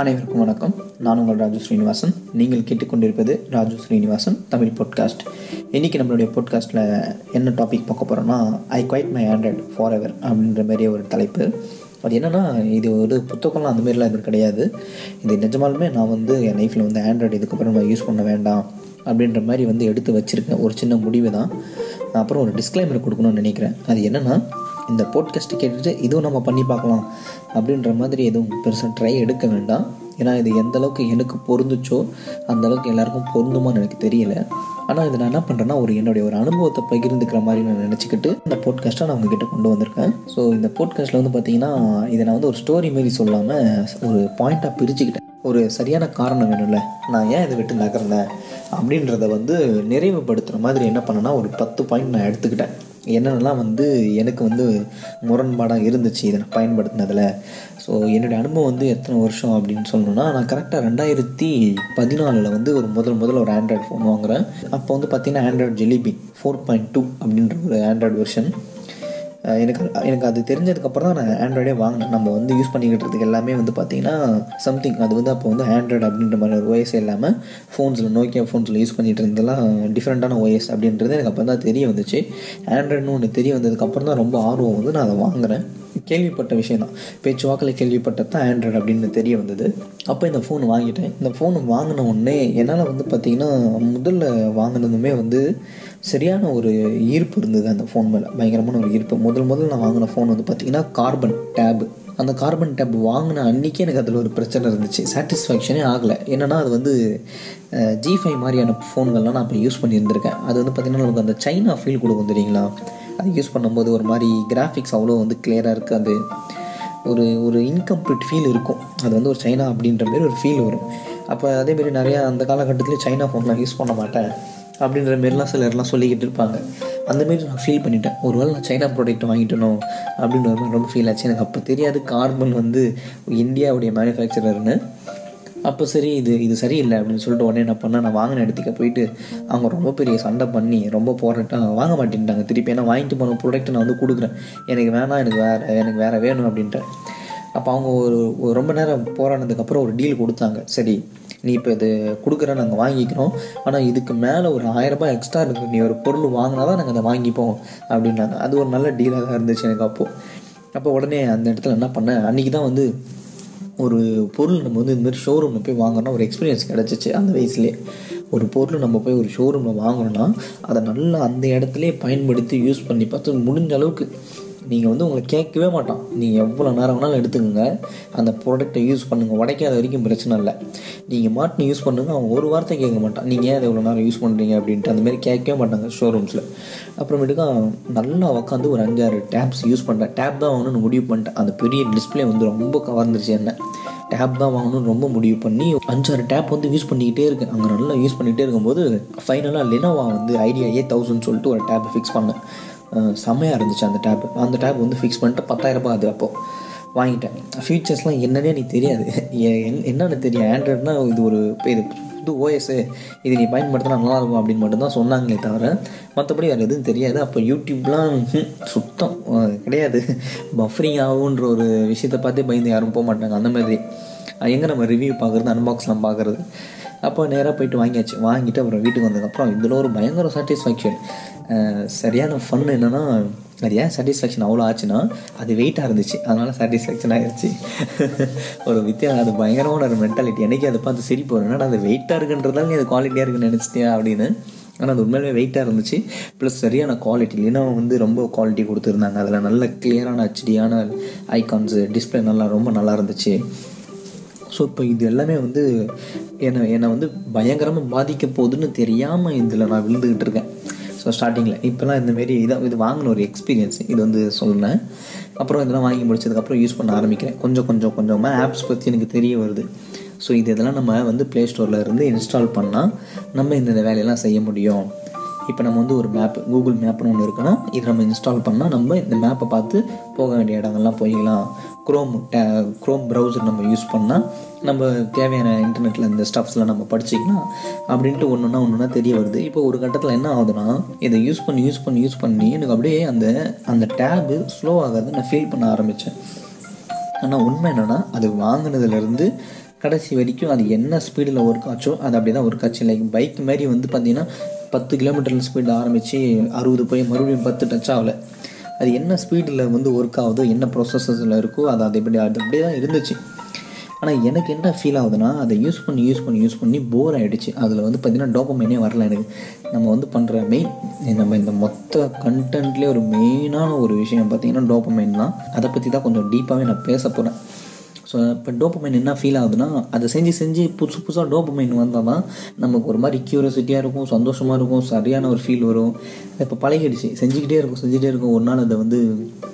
அனைவருக்கும் வணக்கம். நான் உங்கள் ராஜு ஸ்ரீனிவாசன். நீங்கள் கேட்டுக்கொண்டிருப்பது ராஜு ஸ்ரீனிவாசன் தமிழ் பாட்காஸ்ட் இன்றைக்கி நம்மளுடைய பாட்காஸ்ட்டில் என்ன டாபிக் பார்க்க போகிறோன்னா I quit my Android for ever அப்படின்ற மாதிரி ஒரு தலைப்பு. அது என்னென்னா இது ஒரு புத்தகம்லாம் அந்த மாதிரிலாம் எதுவும் கிடையாது. இது நிஜமாலுமே நான் வந்து என் லைஃப்பில் வந்து ஆண்ட்ராய்டு இதுக்கப்புறம் நான் யூஸ் பண்ண வேண்டாம் அப்படின்ற மாதிரி வந்து எடுத்து வச்சுருக்கேன். ஒரு சின்ன முடிவு தான் அப்புறம் ஒரு டிஸ்க்ளைமர் கொடுக்கணும்னு நினைக்கிறேன். அது என்னென்னா இந்த போட்காஸ்ட்டு கேட்டுட்டு இதுவும் நம்ம பண்ணி பார்க்கலாம் அப்படின்ற மாதிரி எதுவும் பெருசாக ட்ரை எடுக்க வேண்டாம். ஏன்னா இது எந்த அளவுக்கு எனக்கு பொருந்துச்சோ அந்த அளவுக்கு எல்லாருக்கும் பொருந்துமான்னு எனக்கு தெரியல. ஆனால் இதை நான் என்ன பண்ணுறேன்னா ஒரு என்னுடைய ஒரு அனுபவத்தை பகிர்ந்துக்கிற மாதிரி நான் நினச்சிக்கிட்டு இந்த போட்காஸ்ட்டை நான் உங்ககிட்ட கொண்டு வந்திருக்கேன். ஸோ இந்த போட்காஸ்ட்டில் வந்து பார்த்தீங்கன்னா இதை நான் வந்து ஒரு ஸ்டோரி மாரி சொல்லாமல் ஒரு பாயிண்ட்டாக பிரிச்சுக்கிட்டேன். ஒரு சரியான காரணம் வேணும்ல நான் ஏன் இதை விட்டு நகர்ந்தேன்? அப்படின்றத வந்து நிறைவுபடுத்துகிற மாதிரி என்ன பண்ணேன்னா ஒரு பத்து பாயிண்ட் நான் எடுத்துக்கிட்டேன். என்னென்னலாம் வந்து எனக்கு வந்து முரண்பாடாக இருந்துச்சு இதை நான் பயன்படுத்தினதில். ஸோ என்னுடைய அனுபவம் வந்து எத்தனை வருஷம் அப்படின்னு சொல்லணும்னா நான் கரெக்டாக ரெண்டாயிரத்தி பதினாலில் வந்து ஒரு முதல் முதல்ல ஒரு ஆண்ட்ராய்டு ஃபோன் வாங்குகிறேன் அப்போ வந்து பார்த்திங்கன்னா Android jelly bean four point two அப்படின்ற ஒரு ஆண்ட்ராய்டு வெர்ஷன் எனக்கு எனக்கு அது தெரிஞ்சதுக்கப்புறம் தான் நான் ஆண்ட்ராய்டே வாங்கினேன். நம்ம வந்து யூஸ் பண்ணிக்கிட்டு இருக்கு எல்லாமே வந்து பார்த்திங்கன்னா சம்திங் அது வந்து அப்போ வந்து ஆண்ட்ராய்டு அப்படின்ற மாதிரி ஒரு ஓஎஸ் இல்லாமல் ஃபோன்ஸில் நோக்கியா ஃபோன்ஸில் யூஸ் பண்ணிகிட்டு இருந்ததெல்லாம் டிஃப்ரெண்ட்டான ஓஎஸ் அப்படின்றது எனக்கு அப்போ தான் தெரிய வந்துச்சு. ஆண்ட்ராய்டுன்னு ஒன்று தெரிய வந்ததுக்கப்புறம் தான் ரொம்ப ஆர்வம் வந்து நான் அதை வாங்குகிறேன் கேள்விப்பட்ட விஷயம் தான். பேச்சு வாக்கில் கேள்விப்பட்டது தான் ஆண்ட்ராய்டு அப்படின்னு தெரிய வந்தது. அப்போ இந்த ஃபோன் வாங்கிட்டேன். இந்த ஃபோன் வாங்கின உடனே என்னால் வந்து பார்த்திங்கன்னா முதல்ல வாங்கினதுமே வந்து சரியான ஒரு ஈர்ப்பு இருந்தது அந்த ஃபோன் மேலே. பயங்கரமான ஒரு ஈர்ப்பு. முதல் முதல்ல நான் வாங்கின ஃபோன் வந்து பார்த்திங்கன்னா கார்பன் டேபு அந்த கார்பன் டேப் வாங்கின அன்றைக்கே எனக்கு அதில் ஒரு பிரச்சனை இருந்துச்சு. சாட்டிஸ்ஃபேக்ஷனே ஆகலை. என்னென்னா அது வந்து ஜி ஃபைவ் மாதிரியான ஃபோன்கள்லாம் நான் இப்போ யூஸ் பண்ணியிருந்திருக்கேன். அது வந்து பார்த்திங்கன்னா நமக்கு அந்த சைனா ஃபீல் கொடுக்கும் தெரியுங்களா? அது யூஸ் பண்ணும்போது ஒரு மாதிரி கிராஃபிக்ஸ் அவ்வளோ வந்து கிளியராக இருக்காது ஒரு ஒரு இன்கம்ப்ளீட் ஃபீல் இருக்கும். அது வந்து ஒரு சைனா அப்படின்ற மாரி ஒரு ஃபீல் வரும். அப்போ அதேமாரி நிறையா அந்த காலகட்டத்தில் சைனா ஃபோன்லாம் யூஸ் பண்ண மாட்டேன். அப்படின்ற மாரிலாம் சிலர்லாம் சொல்லிக்கிட்டு இருப்பாங்க. அந்தமாரி நான் ஃபீல் பண்ணிட்டேன். ஒரு வேளை நான் சைனா ப்ராடக்ட் வாங்கிட்டணும் அப்படின்ற மாதிரி ரொம்ப ஃபீல் ஆச்சு. எனக்கு அப்போ தெரியாது கார்பன் வந்து இந்தியாவுடைய மேனுஃபேக்சரர்னு அப்போ சரி இது இது சரியில்லை அப்படின்னு சொல்லிட்டு உடனே என்ன பண்ணால் நான் வாங்கின இடத்துக்கு போயிட்டு அவங்க ரொம்ப பெரிய சண்டை பண்ணி ரொம்ப போராட்டம் வாங்க மாட்டேன்ட்டாங்க. திருப்பி ஏன்னா வாங்கிட்டு போன ப்ராடக்ட் நான் வந்து கொடுக்குறேன். எனக்கு வேணாம் எனக்கு வேறு எனக்கு வேறு வேணும் அப்படின்ட்டு அப்போ அவங்க ஒரு ரொம்ப நேரம் போராடினதுக்கப்புறம் ஒரு டீல் கொடுத்தாங்க. சரி நீ இப்போ இது கொடுக்குற நாங்கள் வாங்கிக்கிறோம். ஆனால் இதுக்கு மேலே ஒரு ஆயிரரூபா எக்ஸ்ட்ரா இருக்குது நீ ஒரு பொருள் வாங்கினா தான் நாங்கள் அதை வாங்கிப்போம் அப்படின்னாங்க. அது ஒரு நல்ல டீலாக தான் இருந்துச்சு எனக்கு அப்போது அப்போ உடனே அந்த இடத்துல என்ன பண்ணேன்? அன்றைக்கி தான் வந்து ஒரு பொருள் நம்ம வந்து இந்தமாதிரி ஷோரூமில் போய் வாங்கினா ஒரு எக்ஸ்பீரியன்ஸ் கிடச்சிச்சு அந்த வயசுலேயே. ஒரு பொருள் நம்ம போய் ஒரு ஷோரூமில் வாங்குறோன்னா அதை நல்லா அந்த இடத்துலையே பயன்படுத்தி யூஸ் பண்ணி பார்த்து முடிஞ்ச அளவுக்கு நீங்கள் வந்து உங்களை கேட்கவே மாட்டான் நீங்கள் எவ்வளோ நேரம் வேணாலும் எடுத்துக்கோங்க. அந்த ப்ராடக்டை யூஸ் பண்ணுங்கள் உடைக்காத வரைக்கும் பிரச்சனை இல்லை. நீங்கள் மாட்டினு யூஸ் பண்ணுங்கள் அவன் ஒரு வார்த்தை கேட்க மாட்டான் நீங்கள் ஏன் அதை எவ்வளோ நேரம் யூஸ் பண்ணுறீங்க அப்படின்ட்டு அந்தமாரி கேட்கவே மாட்டாங்க ஷோரூம்ஸில் அப்புறமேட்டுக்கா நல்லா உட்காந்து ஒரு அஞ்சாறு டேப்ஸ் யூஸ் பண்ணுறேன் டேப் தான் வாங்கணும்னு முடிவு பண்ணிட்டேன். அந்த பெரிய டிஸ்பிளே வந்து ரொம்ப கவர்ந்துருச்சு என்ன. டேப் தான் வாங்கணும்னு ரொம்ப முடிவு பண்ணி அஞ்சாறு டேப் வந்து யூஸ் பண்ணிக்கிட்டே இருக்கேன். அங்கே நல்லா யூஸ் பண்ணிகிட்டே இருக்கும்போது ஃபைனலாக லெனோவா வந்து ஐடியா ஏ தௌசண்ட் சொல்லிட்டு ஒரு டேப் ஃபிக்ஸ் பண்ணேன். செம்மையாக இருந்துச்சு அந்த டேப் அந்த டேப் வந்து ஃபிக்ஸ் பண்ணிட்டு பத்தாயிரரூபா அது அப்போது வாங்கிட்டேன். ஃபீச்சர்ஸ்லாம் என்னன்னே எனக்கு தெரியாது. என்னென்னு தெரியும். ஆண்ட்ராய்டுனா இது ஒரு இது புது ஓஎஸ்ஸு இது நீ பயன்படுத்தினா நல்லாயிருக்கும் அப்படின்னு மட்டும்தான் சொன்னாங்களே தவிர மற்றபடி வேறு எதுவும் தெரியாது. அப்போ யூடியூப்லாம் சுத்தம். கிடையாது. பஃப்ரிங் ஆகுன்ற ஒரு விஷயத்தை பார்த்தே பயந்து யாரும் போக மாட்டாங்க. அந்த மாதிரி. எங்கே நம்ம ரிவ்யூ பார்க்குறது அன்பாக்ஸ்லாம் பார்க்குறது. அப்போ நேராக போயிட்டு வாங்கியாச்சு. வாங்கிட்டு அப்புறம் வீட்டுக்கு வந்ததுக்கப்புறம் இதில் ஒரு பயங்கர சாட்டிஸ்ஃபேக்ஷன் சரியான ஃபன் என்னென்னா அது ஏன் சாட்டிஸ்ஃபேக்ஷன் அவ்வளோ ஆச்சுன்னா அது வெயிட்டாக இருந்துச்சு. அதனால் சாட்டிஸ்ஃபேக்ஷன் ஆகிடுச்சு ஒரு வித்தியா அது பயங்கரமான ஒரு மென்டாலிட்டி எனக்கே அதை பார்த்து சரி போகிறேன் அது வெயிட்டாக இருக்குன்றதால நீ அது குவாலிட்டியாக இருக்குன்னு நினச்சிட்டியா அப்படின்னு. ஆனால் அது உண்மையிலே வெயிட்டாக இருந்துச்சு. ப்ளஸ் சரியான குவாலிட்டி இல்லைன்னா வந்து ரொம்ப குவாலிட்டி கொடுத்துருந்தாங்க. அதில் நல்ல கிளியரான ஹெச்டியான ஐகான்ஸு டிஸ்பிளே நல்லா ரொம்ப நல்லா இருந்துச்சு. ஸோ இப்போ இது எல்லாமே வந்து என்னை என்னை வந்து பயங்கரமாக பாதிக்க போகுதுன்னு தெரியாமல் இதில் நான் விழுந்துக்கிட்டு இருக்கேன். ஸோ ஸ்டார்டிங்கில் இப்போலாம் இந்தமாரி இதாக இது வாங்கின ஒரு எக்ஸ்பீரியன்ஸ் இது வந்து சொன்னேன் அப்புறம் இதெல்லாம் வாங்கி முடிச்சதுக்கப்புறம் யூஸ் பண்ண ஆரம்பிக்கிறேன். கொஞ்சம் கொஞ்சம் கொஞ்சமாக ஆப்ஸ் பற்றி எனக்கு தெரிய வருது. ஸோ இது இதெல்லாம் நம்ம வந்து ப்ளே ஸ்டோரில் இருந்து இன்ஸ்டால் பண்ணால் நம்ம இந்த வேலையெல்லாம் செய்ய முடியும். இப்போ நம்ம வந்து ஒரு மேப் கூகுள் மேப்னு ஒன்று இருக்குன்னா இதை நம்ம இன்ஸ்டால் பண்ணால் நம்ம இந்த மேப்பை பார்த்து போக வேண்டிய இடங்கள்லாம் போய்க்கலாம் க்ரோம் டே க்ரோம் ப்ரௌசர் நம்ம யூஸ் பண்ணால் நம்ம தேவையான இன்டர்நெட்டில் இந்த ஸ்டப்ஸ்லாம் நம்ம படிச்சிக்கலாம் அப்படின்ட்டு ஒன்று ஒன்றா ஒன்று ஒன்றா தெரிய வருது. இப்போ ஒரு கட்டத்தில் என்ன ஆகுதுன்னா இதை யூஸ் பண்ணி யூஸ் பண்ணி யூஸ் பண்ணி எனக்கு அப்படியே அந்த அந்த டேபு ஸ்லோ ஆகிறது நான் ஃபீல் பண்ண ஆரம்பித்தேன் ஆனால் உண்மை என்னென்னா அது வாங்கினதுலேருந்து கடைசி வரைக்கும் அது என்ன ஸ்பீடில் ஒர்க் ஆச்சோ அது அப்படி தான் ஒர்க் ஆச்சு. லைக் பைக் மாதிரி வந்து பார்த்தீங்கன்னா பத்து கிலோமீட்டர் ஸ்பீடில் ஆரம்பித்து அறுபது போய் மறுபடியும் பத்து டச் ஆகலை. அது என்ன ஸ்பீடில் வந்து ஒர்க் ஆகுதோ என்ன ப்ரொசஸஸில் இருக்கோ அது அது எப்படி அது அப்படியே தான் இருந்துச்சு. ஆனால் எனக்கு என்ன ஃபீல் ஆகுதுன்னா அதை யூஸ் பண்ணி யூஸ் பண்ணி யூஸ் பண்ணி போர் ஆகிடுச்சு அதில் வந்து பார்த்திங்கன்னா டோப்பமைனே வரல எனக்கு. நம்ம வந்து பண்ணுற மெயின் நம்ம இந்த மொத்த கண்டென்ட்லேயே ஒரு மெயினான ஒரு விஷயம் பார்த்திங்கன்னா டோப்பமைன் தான். அதை பற்றி தான் கொஞ்சம் டீப்பாகவே நான் பேச போகிறேன் ஸோ இப்போ டோப்பமைன் என்ன ஃபீல் ஆகுதுன்னா அதை செஞ்சு செஞ்சு புதுசு புதுசாக டோப்பமைன் வந்தால் தான் நமக்கு ஒரு மாதிரி க்யூரியசிட்டியாக இருக்கும் சந்தோஷமாக இருக்கும் சரியான ஒரு ஃபீல் வரும். இப்போ பழகிடுச்சு. செஞ்சுக்கிட்டே இருக்கும் செஞ்சுட்டே இருக்கும். ஒரு நாள் அதை வந்து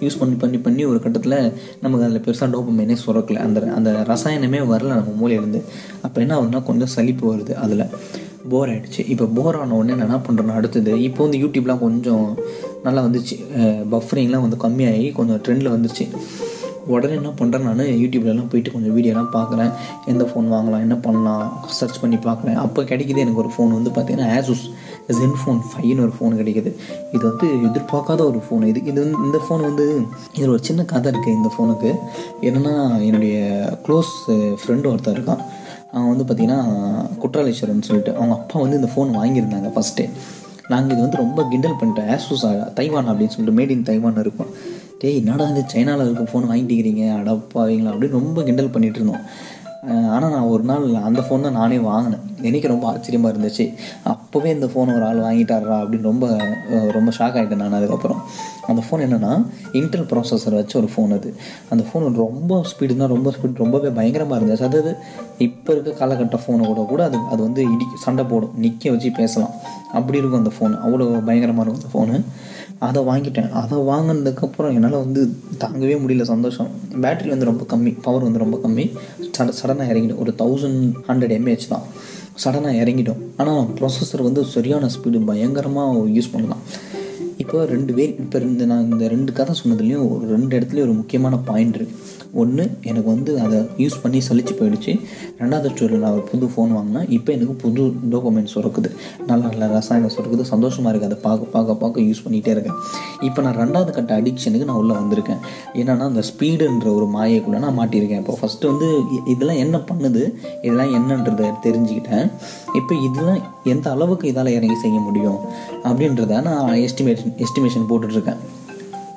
யூஸ் பண்ணி பண்ணி பண்ணி ஒரு கட்டத்தில் நமக்கு அதில் பெருசாக டோப்பமைனே சுரக்கல. அந்த அந்த ரசாயனமே வரல நம்ம மூலையிலேருந்து அப்போ என்ன ஆகுதுன்னா கொஞ்சம் சலிப்பு வருது அதில். போர் ஆகிடுச்சு இப்போ போர் ஆன உடனே நான் என்ன பண்ணுறேன்னா அடுத்தது இப்போ வந்து யூடியூப்லாம் கொஞ்சம் நல்லா வந்துச்சு. பஃபரிங்லாம் வந்து கம்மியாகி கொஞ்சம் ட்ரெண்டில் வந்துச்சு. உடனே என்ன பண்ணுறேன் நான்? யூடியூப்லலாம் போயிட்டு கொஞ்சம் வீடியோலாம் பார்க்குறேன். எந்த ஃபோன் வாங்கலாம் என்ன பண்ணலாம் சர்ச் பண்ணி பார்க்குறேன். அப்போ கிடைக்கிது எனக்கு ஒரு ஃபோன் வந்து பார்த்தீங்கன்னா ஆசூஸ் ஜென் ஃபோன் ஃபைன்னு ஒரு ஃபோன் கிடைக்கிது. இது வந்து எதிர்பார்க்காத ஒரு ஃபோன் இது இது வந்து இந்த ஃபோன் வந்து இதில் ஒரு சின்ன கதை இருக்குது இந்த ஃபோனுக்கு என்னென்னா என்னுடைய க்ளோஸ் ஃப்ரெண்டு ஒருத்தர் இருக்கான். அவன் வந்து பார்த்திங்கன்னா குற்றாலீஸ்வரன் சொல்லிட்டு அவங்க அப்பா வந்து இந்த ஃபோன் வாங்கியிருந்தாங்க ஃபஸ்ட்டே நாங்கள் இது வந்து ரொம்ப கிண்டல் பண்ணிட்டோம். ஆசூஸ் தைவான் அப்படின்னு சொல்லிட்டு மேட் இன் தைவான் இருக்கும். டேய் என்னடா இந்த சைனாவில் இருக்க ஃபோன் வாங்கிட்டீங்கிறீங்க அடப்பாவீங்களா அப்படின்னு ரொம்ப கிண்டல் பண்ணிகிட்டு இருந்தோம் ஆனால் நான் ஒரு நாள் அந்த ஃபோன் தான் நானே வாங்கினேன். எனக்கு ரொம்ப ஆச்சரியமாக இருந்துச்சு. அப்போவே இந்த ஃபோன் ஒரு ஆள் வாங்கிட்டாரா அப்படின்னு ரொம்ப ரொம்ப ஷாக் ஆகிட்டேன் நான் அதுக்கப்புறம். அந்த ஃபோன் என்னென்னா இன்டெல் ப்ராசஸர் வச்ச ஒரு ஃபோன் அது. அந்த ஃபோன் ரொம்ப ஸ்பீடு தான் ரொம்ப ஸ்பீட் ரொம்பவே பயங்கரமாக இருந்துச்சு. அதாவது இப்போ இருக்க காலகட்ட ஃபோனை கூட கூட அது அது வந்து இடி சண்டை போடும். நிற்க வச்சு பேசலாம். அப்படி இருக்கும் அந்த ஃபோன் அவ்வளோ பயங்கரமாக இருக்கும் அந்த ஃபோனு அதை வாங்கிட்டேன். அதை வாங்கினதுக்கப்புறம் என்னால் வந்து தாங்கவே முடியல சந்தோஷம். பேட்ரி வந்து ரொம்ப கம்மி. பவர் வந்து ரொம்ப கம்மி. சட சடனாக இறங்கிடும் ஒரு தௌசண்ட் ஹண்ட்ரட் எம்ஏஹெச் தான். சடனாக இறங்கிடும் ஆனால் ப்ராசஸர் வந்து சரியான ஸ்பீடு பயங்கரமாக யூஸ் பண்ணலாம். இப்போ ரெண்டு பேர் இப்போ ரெண்டு நான் இந்த ரெண்டு கதை சொன்னதுலேயும் ஒரு ரெண்டு இடத்துலையும் ஒரு முக்கியமான பாயிண்ட் இருக்குது ஒன்று எனக்கு வந்து அதை யூஸ் பண்ணி சலிச்சு போயிடுச்சு. ரெண்டாவது ஸ்டோரியில் நான் ஒரு புது ஃபோன் வாங்கினேன். இப்போ எனக்கு புது டோக்குமெண்ட் சுரக்குது. நல்லா நல்ல ரசாயனம் சுரக்குது. சந்தோஷமாக இருக்குது அதை பார்க்க பார்க்க பார்க்க யூஸ் பண்ணிகிட்டே இருக்கேன். இப்போ நான் ரெண்டாவது கட்ட அடிக்ஷனுக்கு நான் உள்ளே வந்திருக்கேன். என்னென்னா அந்த ஸ்பீடுன்ற ஒரு மாயைக்குள்ளே நான் மாட்டியிருக்கேன். இப்போ ஃபஸ்ட்டு வந்து இதெல்லாம் என்ன பண்ணுது? இதெல்லாம் என்னன்றதை தெரிஞ்சுக்கிட்டேன். இப்போ இதெல்லாம் எந்த அளவுக்கு இதால் இறங்கி செய்ய முடியும்? அப்படின்றத நான் எஸ்டிமேஷன் எஸ்டிமேஷன் போட்டுட்ருக்கேன்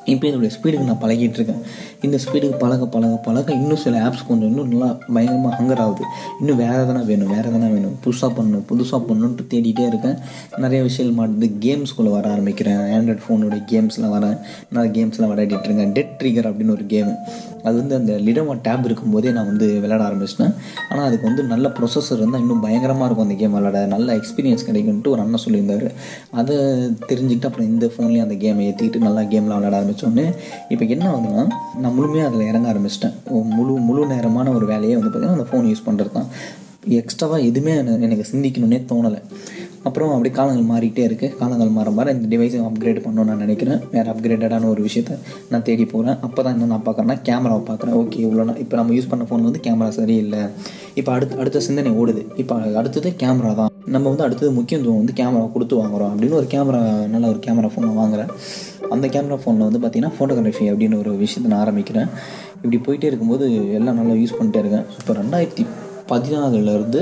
இப்போ இதோடைய ஸ்பீடுக்கு நான் பழகிட்டு இருக்கேன். இந்த ஸ்பீடுக்கு பழக பழக பழக இன்னும் சில ஆப்ஸ் கொஞ்சம் இன்னும் நல்லா பயங்கரமாக ஹங்கர் ஆகுது. இன்னும் வேறு எதனா வேணும் வேறு எதனா வேணும். புதுசாக பண்ணணும் புதுசாக பண்ணணுன்ட்டு தேடிட்டே இருக்கேன். நிறைய விஷயங்கள் மாட்டுது கேம்ஸ்குள்ளே வர ஆரம்பிக்கிறேன். ஆண்ட்ராய்ட் ஃபோனுடைய கேம்ஸ்லாம் வரேன். நான் கேம்ஸ்லாம் விளையாடிட்டு இருக்கேன். டெட் ட்ரிகர் அப்படின்னு ஒரு கேமு அது வந்து அந்த லிடமா டேப் இருக்கும்போதே நான் வந்து விளையாட ஆரம்பிச்சிட்டேன். ஆனால் அதுக்கு வந்து நல்ல ப்ரொசஸர் இருந்தால் இன்னும் பயங்கரமாக இருக்கும் அந்த கேம் விளையாட. நல்ல எக்ஸ்பீரியன்ஸ் கிடைக்கும்ட்டு ஒரு அண்ணன் சொல்லியிருந்தார். அதை தெரிஞ்சுக்கிட்டு அப்புறம் இந்த ஃபோன்லேயும் அந்த கேமை ஏற்றிக்கிட்டு நல்லா கேம்லாம் விளையாட ஆரம்பித்தோடனே இப்போ என்ன ஆகுதுன்னா நான் முழுமையாக அதில் இறங்க ஆரம்பிச்சிட்டேன். முழு முழு நேரமான ஒரு வேலையே வந்து பார்த்திங்கன்னா அந்த ஃபோன் யூஸ் பண்ணுறது தான் எக்ஸ்ட்ராவாக எதுவுமே எனக்கு சிந்திக்கணுன்னே தோணலை. அப்புறம் அப்படி காலங்கள் மாறிக்கிட்டே இருக்குது காலங்கள் மாற மாற இந்த டிவைஸை அப்கிரேட் பண்ணணும்னு நான் நினைக்கிறேன். வேறு அப்கிரேட்டடான ஒரு விஷயத்த நான் தேடி போகிறேன் அப்போ தான் என்ன நான் பார்க்குறேன்னா கேமராவை பார்க்குறேன். ஓகே இவ்வளோ இப்போ நம்ம யூஸ் பண்ண ஃபோன் வந்து கேமரா சரியில்லை. இப்போ அடுத்து அடுத்த சிந்தனை ஓடுது. இப்போ அடுத்தது கேமரா தான். நம்ம வந்து அடுத்தது முக்கியத்துவம் வந்து கேமரா கொடுத்து வாங்குகிறோம் அப்படின்னு ஒரு கேமரா நல்ல ஒரு கேமரா ஃபோனை வாங்குகிறேன் அந்த கேமரா ஃபோனில் வந்து பார்த்திங்கன்னா ஃபோட்டோகிராஃபி அப்படின்னு ஒரு விஷயத்தை நான் ஆரம்பிக்கிறேன். இப்படி போயிட்டே இருக்கும்போது எல்லாம் நல்லா யூஸ் பண்ணிட்டே இருக்கேன். இப்போ ரெண்டாயிரத்தி பதினாலுலேருந்து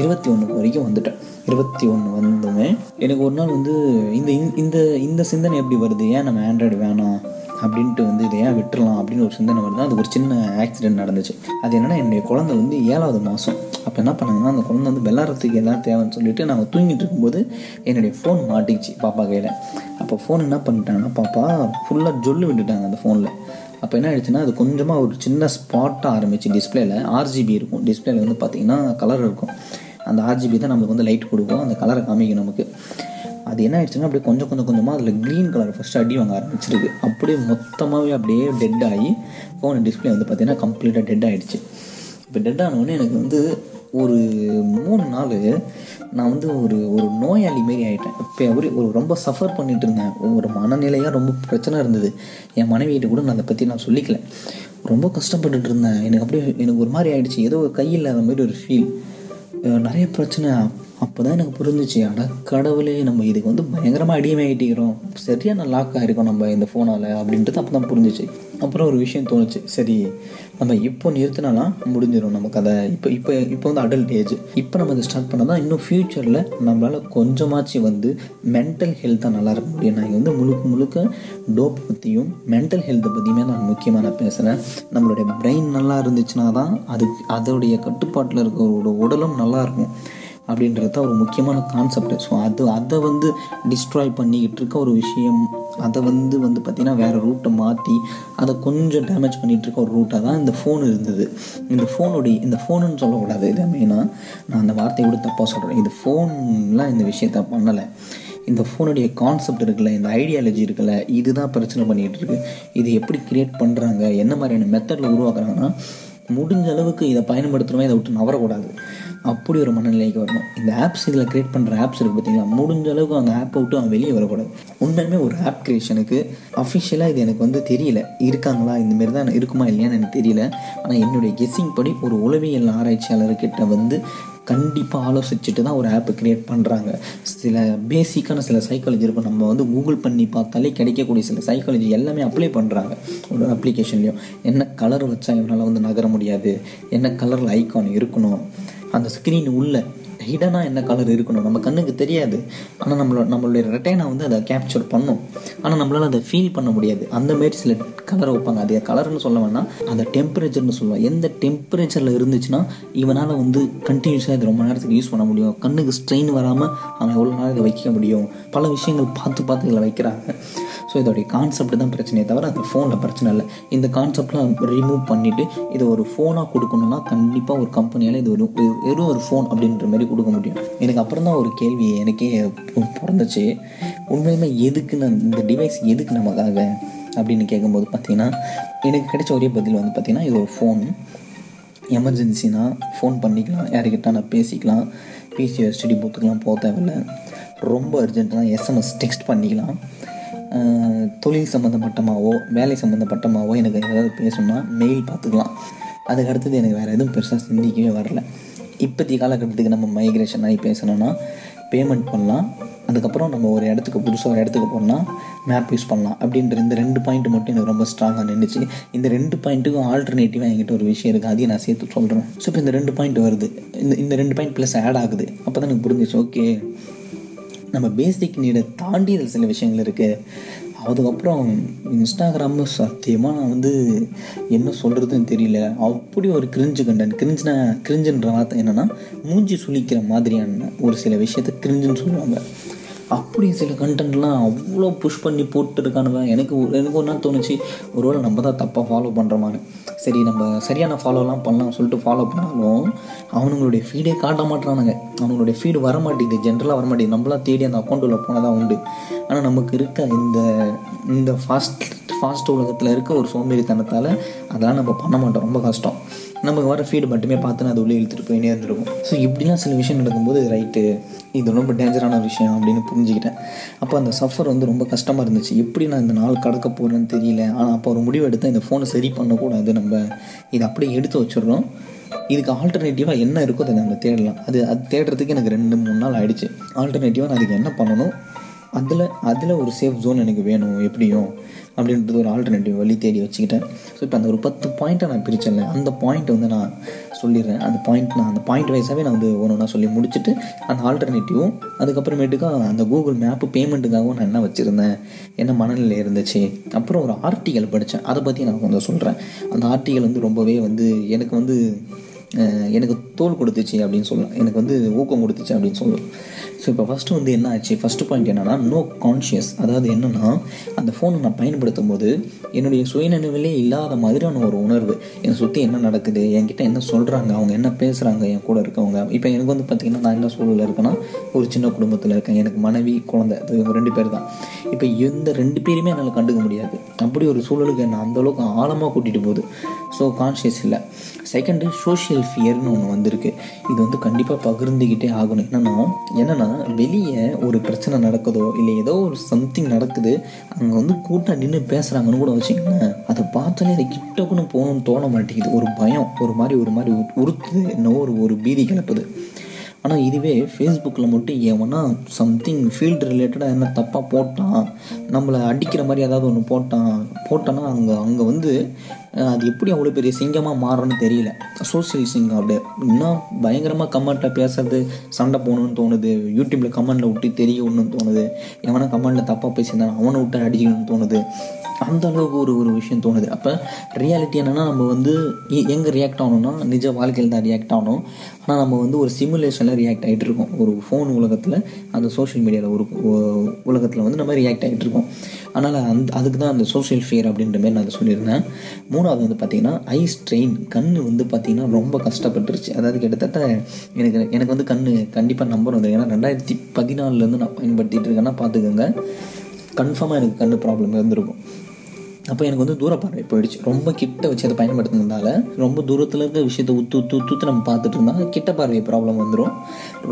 இருபத்தி ஒன்று வரைக்கும் வந்துட்டேன். இருபத்தி ஒன்று வந்துமே. எனக்கு ஒரு நாள் வந்து இந்த இந்த இந்த சிந்தனை எப்படி வருது? ஏன் நம்ம ஆண்ட்ராய்டு வேணாம்? அப்படின்ட்டு வந்து இதை ஏன் விட்டுறலாம்? அப்படின்னு ஒரு சிந்தனை வருது. அது ஒரு சின்ன ஆக்சிடென்ட் நடந்துச்சு. அது என்னென்னா என்னுடைய குழந்தை வந்து ஏழாவது மாதம் அப்போ என்ன பண்ணாங்கன்னா அந்த குழந்தை வந்து விளாட்றதுக்கு எல்லாம் தேவைன்னு சொல்லிட்டு நாங்கள் தூங்கிட்டு இருக்கும்போது என்னுடைய ஃபோன் மாட்டிச்சு பாப்பா கையில். அப்போ ஃபோன் என்ன பண்ணிட்டாங்கன்னா பாப்பா ஃபுல்லாக ஜொல்லு விட்டுட்டாங்க அந்த ஃபோனில் அப்போ என்ன ஆயிடுச்சுன்னா அது கொஞ்சமாக ஒரு சின்ன ஸ்பாட்டாக ஆரம்பிச்சு டிஸ்பிளேல ஆர்ஜிபி இருக்கும். டிஸ்பிளேல வந்து பார்த்தீங்கன்னா கலர் இருக்கும். அந்த ஆர்ஜிபி தான் நம்மளுக்கு வந்து லைட் கொடுக்கும். அந்த கலரை காமிக்கும் நமக்கு. அது என்ன ஆயிடுச்சுன்னா அப்படியே கொஞ்சம் கொஞ்சம் கொஞ்சமாக அதில் க்ரீன் கலர் ஃபஸ்ட்டு அடி வாங்க ஆரம்பிச்சிருக்கு. அப்படியே மொத்தமாகவே அப்படியே டெட் ஆகி ஃபோன் டிஸ்பிளே வந்து பார்த்திங்கன்னா கம்ப்ளீட்டாக டெட் ஆகிடுச்சு இப்போ டெட் ஆனவுடனே எனக்கு வந்து ஒரு மூணு நாள் நான் வந்து ஒரு ஒரு நோயாளி மாரி ஆகிட்டேன் இப்போ ஒரு ஒரு ரொம்ப சஃபர் பண்ணிகிட்டு இருந்தேன் ஒரு மனநிலையாக ரொம்ப பிரச்சனை இருந்தது. என் மனைவியிட்ட கூட நான் அதை பற்றி நான் சொல்லிக்கல. ரொம்ப கஷ்டப்பட்டுட்டு இருந்தேன். எனக்கு அப்படியே எனக்கு ஒரு மாதிரி ஆகிடுச்சு ஏதோ கையில் அந்த மாதிரி ஒரு ஃபீல் நிறைய பிரச்சனை அப்போ தான் எனக்கு புரிஞ்சிச்சு அட கடவுளே நம்ம இதுக்கு வந்து பயங்கரமாக அடிமையாகிட்டிக்கிறோம் சரியான லாக் ஆகிருக்கோம் நம்ம இந்த ஃபோனால் அப்படின்றது அப்போ தான் புரிஞ்சிச்சு. அப்புறம் ஒரு விஷயம் தோணுச்சு சரி நம்ம இப்போ நிறுத்தினாலாம் முடிஞ்சிடும் நம்ம கதை. இப்போ இப்போ இப்போ வந்து அடல்ட் ஏஜ் இப்போ நம்ம இதை ஸ்டார்ட் பண்ணால் தான் இன்னும் ஃப்யூச்சரில் நம்மளால் கொஞ்சமாச்சு வந்து மென்டல் ஹெல்த்தாக நல்லா இருக்க முடியும். நான் இங்கே வந்து முழுக்க முழுக்க டோப் பற்றியும் மென்டல் ஹெல்த்தை பற்றியுமே நான் முக்கியமாக நான் பேசுகிறேன் நம்மளுடைய பிரெயின் நல்லா இருந்துச்சுன்னா தான் அது அதோடைய கட்டுப்பாட்டில் இருக்கிற உடலும் நல்லா இருக்கும். அப்படின்றது ஒரு முக்கியமான கான்செப்ட் ஸோ அது அதை வந்து டிஸ்ட்ராய் பண்ணிக்கிட்டு இருக்க ஒரு விஷயம். அதை வந்து வந்து பார்த்திங்கன்னா வேறு ரூட்டை மாற்றி அதை கொஞ்சம் டேமேஜ் பண்ணிகிட்டு இருக்க ஒரு ரூட்டாக தான் இந்த ஃபோன் இருந்தது. இந்த ஃபோனுடைய இந்த ஃபோனுன்னு சொல்லக்கூடாது. இது மெயினாக நான் அந்த வார்த்தையை கூட தப்பாக சொல்கிறேன் இது ஃபோன்லாம் இந்த விஷயத்த பண்ணலை. இந்த ஃபோனுடைய கான்செப்ட் இருக்குல்ல இந்த ஐடியாலஜி இருக்குல்ல இதுதான் பிரச்சனை பண்ணிகிட்டு இருக்கு. இது எப்படி கிரியேட் பண்ணுறாங்க என்ன மாதிரியான மெத்தடில் உருவாக்குறாங்கன்னா முடிஞ்ச அளவுக்கு இதை பயன்படுத்துகிறோமே இதை விட்டு நவரக்கூடாது. அப்படி ஒரு மனநிலைக்கு வரணும். இந்த ஆப்ஸ் இதில் க்ரியேட் பண்ணுற ஆப்ஸ் இருக்குது பார்த்தீங்களா? முடிஞ்ச அளவுக்கு அந்த ஆப்பை விட்டு அவன் வெளியே வரக்கூடாது. உண்மையுமே ஒரு ஆப் க்ரியேஷனுக்கு அஃபிஷியலாக இது எனக்கு வந்து தெரியல. இருக்காங்களா? இந்தமாரி தான் இருக்குமா இல்லையான்னு எனக்கு தெரியல. ஆனால் என்னுடைய கெஸ்ஸிங் படி ஒரு உளவியல் ஆராய்ச்சியாளர்கிட்ட வந்து கண்டிப்பாக ஆலோசிச்சுட்டு தான் ஒரு ஆப்பை க்ரியேட் பண்ணுறாங்க சில பேசிக்கான சில சைக்காலஜி இருக்கும். நம்ம வந்து கூகுள் பண்ணி பார்த்தாலே கிடைக்கக்கூடிய சில சைக்காலஜி எல்லாமே அப்ளை பண்ணுறாங்க ஒரு அப்ளிகேஷன்லேயும் என்ன கலர் வச்சா இவனால் வந்து நகர முடியாது? என்ன கலரில் ஐக்கான் இருக்கணும்? அந்த ஸ்க்ரீன் உள்ள ஹிடனாக என்ன கலர் இருக்கணும்? நம்ம கண்ணுக்கு தெரியாது. ஆனால் நம்மளோட நம்மளுடைய ரெட்டைனா வந்து அதை கேப்சர் பண்ணும். ஆனால் நம்மளால் அதை ஃபீல் பண்ண முடியாது. அந்தமாரி சில கலரை வைப்பாங்க. அது கலர்னு சொல்ல வேணாம். அந்த டெம்பரேச்சர்னு சொல்லுவோம். எந்த டெம்பரேச்சரில் இருந்துச்சுன்னா இவனால் வந்து கண்டினியூஸாக இது ரொம்ப நேரத்துக்கு யூஸ் பண்ண முடியும். கண்ணுக்கு ஸ்ட்ரெயின் வராமல் அவன் எவ்வளோ நேரம் இதை வைக்க முடியும்? பல விஷயங்கள் பார்த்து பார்த்து இதில் வைக்கிறாங்க. ஸோ இதோடைய கான்செப்ட் தான் பிரச்சனையே தவிர அந்த ஃபோனில் பிரச்சனை இல்லை. இந்த கான்செப்ட்லாம் ரிமூவ் பண்ணிவிட்டு இதை ஒரு ஃபோனாக கொடுக்கணும்னா கண்டிப்பாக ஒரு கம்பெனியால் இது ஒரு வெறும் ஒரு ஃபோன் அப்படின்ற மாதிரி கொடுக்க முடியும். எனக்கு அப்புறம் தான் ஒரு கேள்வி எனக்கே பிறந்துச்சு. உண்மையுமே எதுக்கு நான் இந்த டிவைஸ் எதுக்கு நமக்காக அப்படின்னு கேட்கும்போது பார்த்தீங்கன்னா எனக்கு கிடைச்ச ஒரே பதில் வந்து பார்த்திங்கன்னா இது ஒரு ஃபோன் எமர்ஜென்சினா ஃபோன் பண்ணிக்கலாம் யாருக்கிட்ட நான் பேசிக்கலாம். பிசிஓ ஸ்டடி பூத்துக்கெலாம் போக தேவையில்ல. ரொம்ப அர்ஜென்ட்னா எஸ்எம்எஸ் டெக்ஸ்ட் பண்ணிக்கலாம். தொழில் சம்மந்தப்பட்டமாவோ வேலை சம்மந்தப்பட்டமாவோ எனக்கு ஏதாவது பேசணும்னா மெயில் பார்த்துக்கலாம். அதுக்கு அடுத்தது எனக்கு வேறு எதுவும் பெருசாக சிந்திக்கவே வரல. இப்போதைய காலகட்டத்துக்கு நம்ம மைக்ரேஷன் ஆகி பேசணும்னா பேமெண்ட் பண்ணலாம். அதுக்கப்புறம் நம்ம ஒரு இடத்துக்கு புதுசாக ஒரு இடத்துக்கு போனால் மேப் யூஸ் பண்ணலாம். அப்படின்ற இந்த ரெண்டு பாயிண்ட் மட்டும் எனக்கு ரொம்ப ஸ்ட்ராங்காக நின்றுச்சு இந்த ரெண்டு பாயிண்ட்டுக்கும் ஆல்டர்னேட்டிவாக என்கிட்ட ஒரு விஷயம் இருக்குது அதையும் நான் சேர்த்து சொல்கிறேன் ஸோ இப்போ இந்த ரெண்டு பாயிண்ட் வருது. இந்த இந்த ரெண்டு பாயிண்ட் ப்ளஸ் ஆட் ஆகுது. அப்போ தான் எனக்கு புரிஞ்சிச்சு ஓகே நம்ம பேசிக் நீடை தாண்டி இதில் சில விஷயங்கள் இருக்குது அதுக்கப்புறம் இன்ஸ்டாகிராமு சத்தியமாக நான் வந்து என்ன சொல்கிறதுன்னு தெரியல. அப்படி ஒரு கிரிஞ்சு கண்டன் கிரிஞ்சுனா கிரிஞ்சுன்ற வார்த்தை என்னென்னா மூஞ்சி சுளிக்கிற மாதிரியான ஒரு சில விஷயத்தை கிரிஞ்சுன்னு சொல்லுவாங்க. அப்படி சில கண்டென்ட்லாம் அவ்வளோ புஷ் பண்ணி போட்டுருக்கானுங்க. எனக்கு எனக்கு ஒரு நாள் தோணுச்சு ஒருவேளை நம்ம தான் தப்பாக ஃபாலோ பண்ணுறோமான்னு சரி நம்ம சரியான ஃபாலோலாம் பண்ணலாம் சொல்லிட்டு ஃபாலோ பண்ணாலும் அவனுங்களுடைய ஃபீடே காட்ட மாட்டானுங்க அவனுங்களுடைய ஃபீடு வர மாட்டேங்குது ஜென்ரலாக வர மாட்டேங்குது. நம்மளாம் தேடி அந்த அக்கௌண்ட்டில் போனால் தான் உண்டு. ஆனால் நமக்கு இருக்க இந்த இந்த ஃபாஸ்ட் ஃபாஸ்ட் உலகத்தில் இருக்க ஒரு சோம்பேறித்தனத்தால் அதெல்லாம் நம்ம பண்ண மாட்டோம். ரொம்ப கஷ்டம். நமக்கு வர ஃபீடு மட்டுமே பார்த்து அதை உள்ளே இழுத்துட்டு போயினே இருந்திருக்கும். ஸோ இப்படிலாம் சில விஷயம் நடக்கும்போது ரைட்டு இது ரொம்ப டேஞ்சரான விஷயம் அப்படின்னு புரிஞ்சுக்கிட்டேன். அப்போ அந்த சஃபர் வந்து ரொம்ப கஷ்டமாக இருந்துச்சு. எப்படி நான் இந்த நாள் கடக்க போகிறேன்னு தெரியல. ஆனால் அப்போ ஒரு முடிவு எடுத்தால் இந்த ஃபோனை சரி பண்ணக்கூடாது. நம்ம இதை அப்படியே எடுத்து வச்சிடுறோம். இதுக்கு ஆல்டர்னேட்டிவாக என்ன இருக்கோ அதை நம்ம தேடலாம். அது அது தேடுறதுக்கு எனக்கு ரெண்டு மூணு நாள் ஆகிடுச்சு ஆல்டர்னேட்டிவாக நான் அதுக்கு என்ன பண்ணணும்? அதில் அதில் ஒரு சேஃப் ஜோன் எனக்கு வேணும் எப்படியும் அப்படின்றது ஒரு ஆல்டர்னேட்டிவ் வழி தேடி வச்சுக்கிட்டேன். ஸோ இப்போ அந்த ஒரு பத்து பாயிண்ட்டை நான் பிரிச்சேன்ல அந்த பாயிண்ட் வந்து நான் சொல்லிடுறேன். அந்த பாயிண்ட் நான் அந்த பாயிண்ட் வைஸாகவே நான் வந்து ஒன்று ஒன்றா சொல்லி முடிச்சுட்டு அந்த ஆல்டர்னேட்டிவும் அதுக்கப்புறமேட்டுக்கா அந்த கூகுள் மேப்பு பேமெண்ட்டுக்காகவும் நான் என்ன வச்சுருந்தேன்? என்ன மனநிலை இருந்துச்சு? அப்புறம் ஒரு ஆர்டிகல் படித்தேன் அதை பற்றி நான் கொஞ்சம் சொல்கிறேன் அந்த ஆர்டிகல் வந்து ரொம்பவே வந்து எனக்கு வந்து எனக்கு தோல் கொடுத்துச்சு அப்படின்னு சொல்லலாம் எனக்கு வந்து ஊக்கம் கொடுத்துச்சு அப்படின்னு சொல்லலாம் ஸோ இப்போ ஃபஸ்ட்டு வந்து என்ன ஆச்சு? ஃபஸ்ட்டு பாயிண்ட் என்னென்னா நோ கான்ஷியஸ் அதாவது என்னென்னா அந்த ஃபோனை நான் பயன்படுத்தும் போது என்னுடைய சுயநினைவிலே இல்லாத மாதிரியான ஒரு உணர்வு. என்னை சுற்றி என்ன நடக்குது? என்கிட்ட என்ன சொல்கிறாங்க அவங்க என்ன பேசுகிறாங்க என் கூட இருக்கவங்க. இப்போ எனக்கு வந்து பார்த்திங்கன்னா நான் என்ன சூழலில் இருக்கேன்னா ஒரு சின்ன குடும்பத்தில் இருக்கேன். எனக்கு மனைவி குழந்தை அது இவங்க ரெண்டு பேர் தான். இப்போ எந்த ரெண்டு பேருமே என்னால் கண்டுக்க முடியாது. அப்படி ஒரு சூழலுக்கு என்னை அந்தளவுக்கு ஆழமாக கூட்டிகிட்டு போகுது. ஸோ கான்ஷியஸ் இல்லை. செகண்டு சோஷியல் ஃபியர்னு ஒன்று வந்திருக்கு. இது வந்து கண்டிப்பாக பகிர்ந்துக்கிட்டே ஆகணும். என்னென்னா என்னென்னா வெளியே ஒரு பிரச்சனை நடக்குதோ இல்லை ஏதோ ஒரு சம்திங் நடக்குது அங்கே வந்து கூட்டம் நின்று பேசுகிறாங்கன்னு கூட வச்சுக்கோங்களேன் அதை பார்த்தாலே அதை கிட்டக்குன்னு போகணும்னு தோண மாட்டேங்குது. ஒரு பயம் ஒரு மாதிரி ஒரு மாதிரி உறுத்துது என்னவோ ஒரு ஒரு பீதி கிளப்புது. ஆனால் இதுவே ஃபேஸ்புக்கில் மட்டும் எவனா சம்திங் ஃபீல்டு ரிலேட்டடாக என்ன தப்பாக போட்டான் நம்மளை அடிக்கிற மாதிரி ஏதாவது ஒன்று போட்டான் போட்டோன்னா அங்கே அங்கே வந்து அது எப்படி அவ்வளோ பெரிய சிங்கமாக மாறுறன்னு தெரியல. சோசியல் சிங்கம் அப்படியே. இன்னும் பயங்கரமாக கமெண்ட்டில் பேசுறது சண்டை போகணும்னு தோணுது யூடியூப்பில் கமெண்டில் விட்டு தெரியணும்னு தோணுது எவனா கமெண்டில் தப்பாக பேசியிருந்தாலும் அவனை விட்டு அடிக்கணும்னு தோணுது. அந்த அளவுக்கு ஒரு ஒரு விஷயம் தோணுது. அப்போ ரியாலிட்டி என்னென்னா நம்ம வந்து எங்கே ரியாக்ட் ஆகணும்னா நிஜ வாழ்க்கையில் தான் ரியாக்ட் ஆகணும். ஆனால் நம்ம வந்து ஒரு சிமுலேஷனில் ரியாக்ட் ஆகிட்டு இருக்கோம். ஒரு ஃபோன் உலகத்தில் அந்த சோஷியல் மீடியாவில் ஒரு உலகத்தில் வந்து நம்ம ரியாக்ட் ஆகிட்டு இருக்கோம். அதனால் அந்த அதுக்கு தான் அந்த சோஷியல் ஃபியர் அப்படின்ற மாதிரி நான் அதை சொல்லியிருந்தேன். மூணாவது வந்து பார்த்திங்கன்னா ஐ ஸ்ட்ரெயின் கண் வந்து பார்த்திங்கன்னா ரொம்ப கஷ்டப்பட்டுருச்சு. அதாவது கிட்டத்தட்ட எனக்கு எனக்கு வந்து கண் கண்டிப்பாக நம்பர் வந்து ஏன்னா ரெண்டாயிரத்தி பதினாலுலேருந்து நான் பயன்படுத்திகிட்டு இருக்கேன்னா பார்த்துக்கோங்க கன்ஃபார்மாக எனக்கு கண் ப்ராப்ளம் இருந்திருக்கும். அப்போ எனக்கு வந்து தூர பார்வை போயிடுச்சு. ரொம்ப கிட்ட வச்சு அதை பயன்படுத்தினதால ரொம்ப தூரத்தில் இருக்க விஷயத்த உத்து உத்து உத்து நம்ம பார்த்துட்டு இருந்தால் கிட்ட பார்வை ப்ராப்ளம் வந்துடும்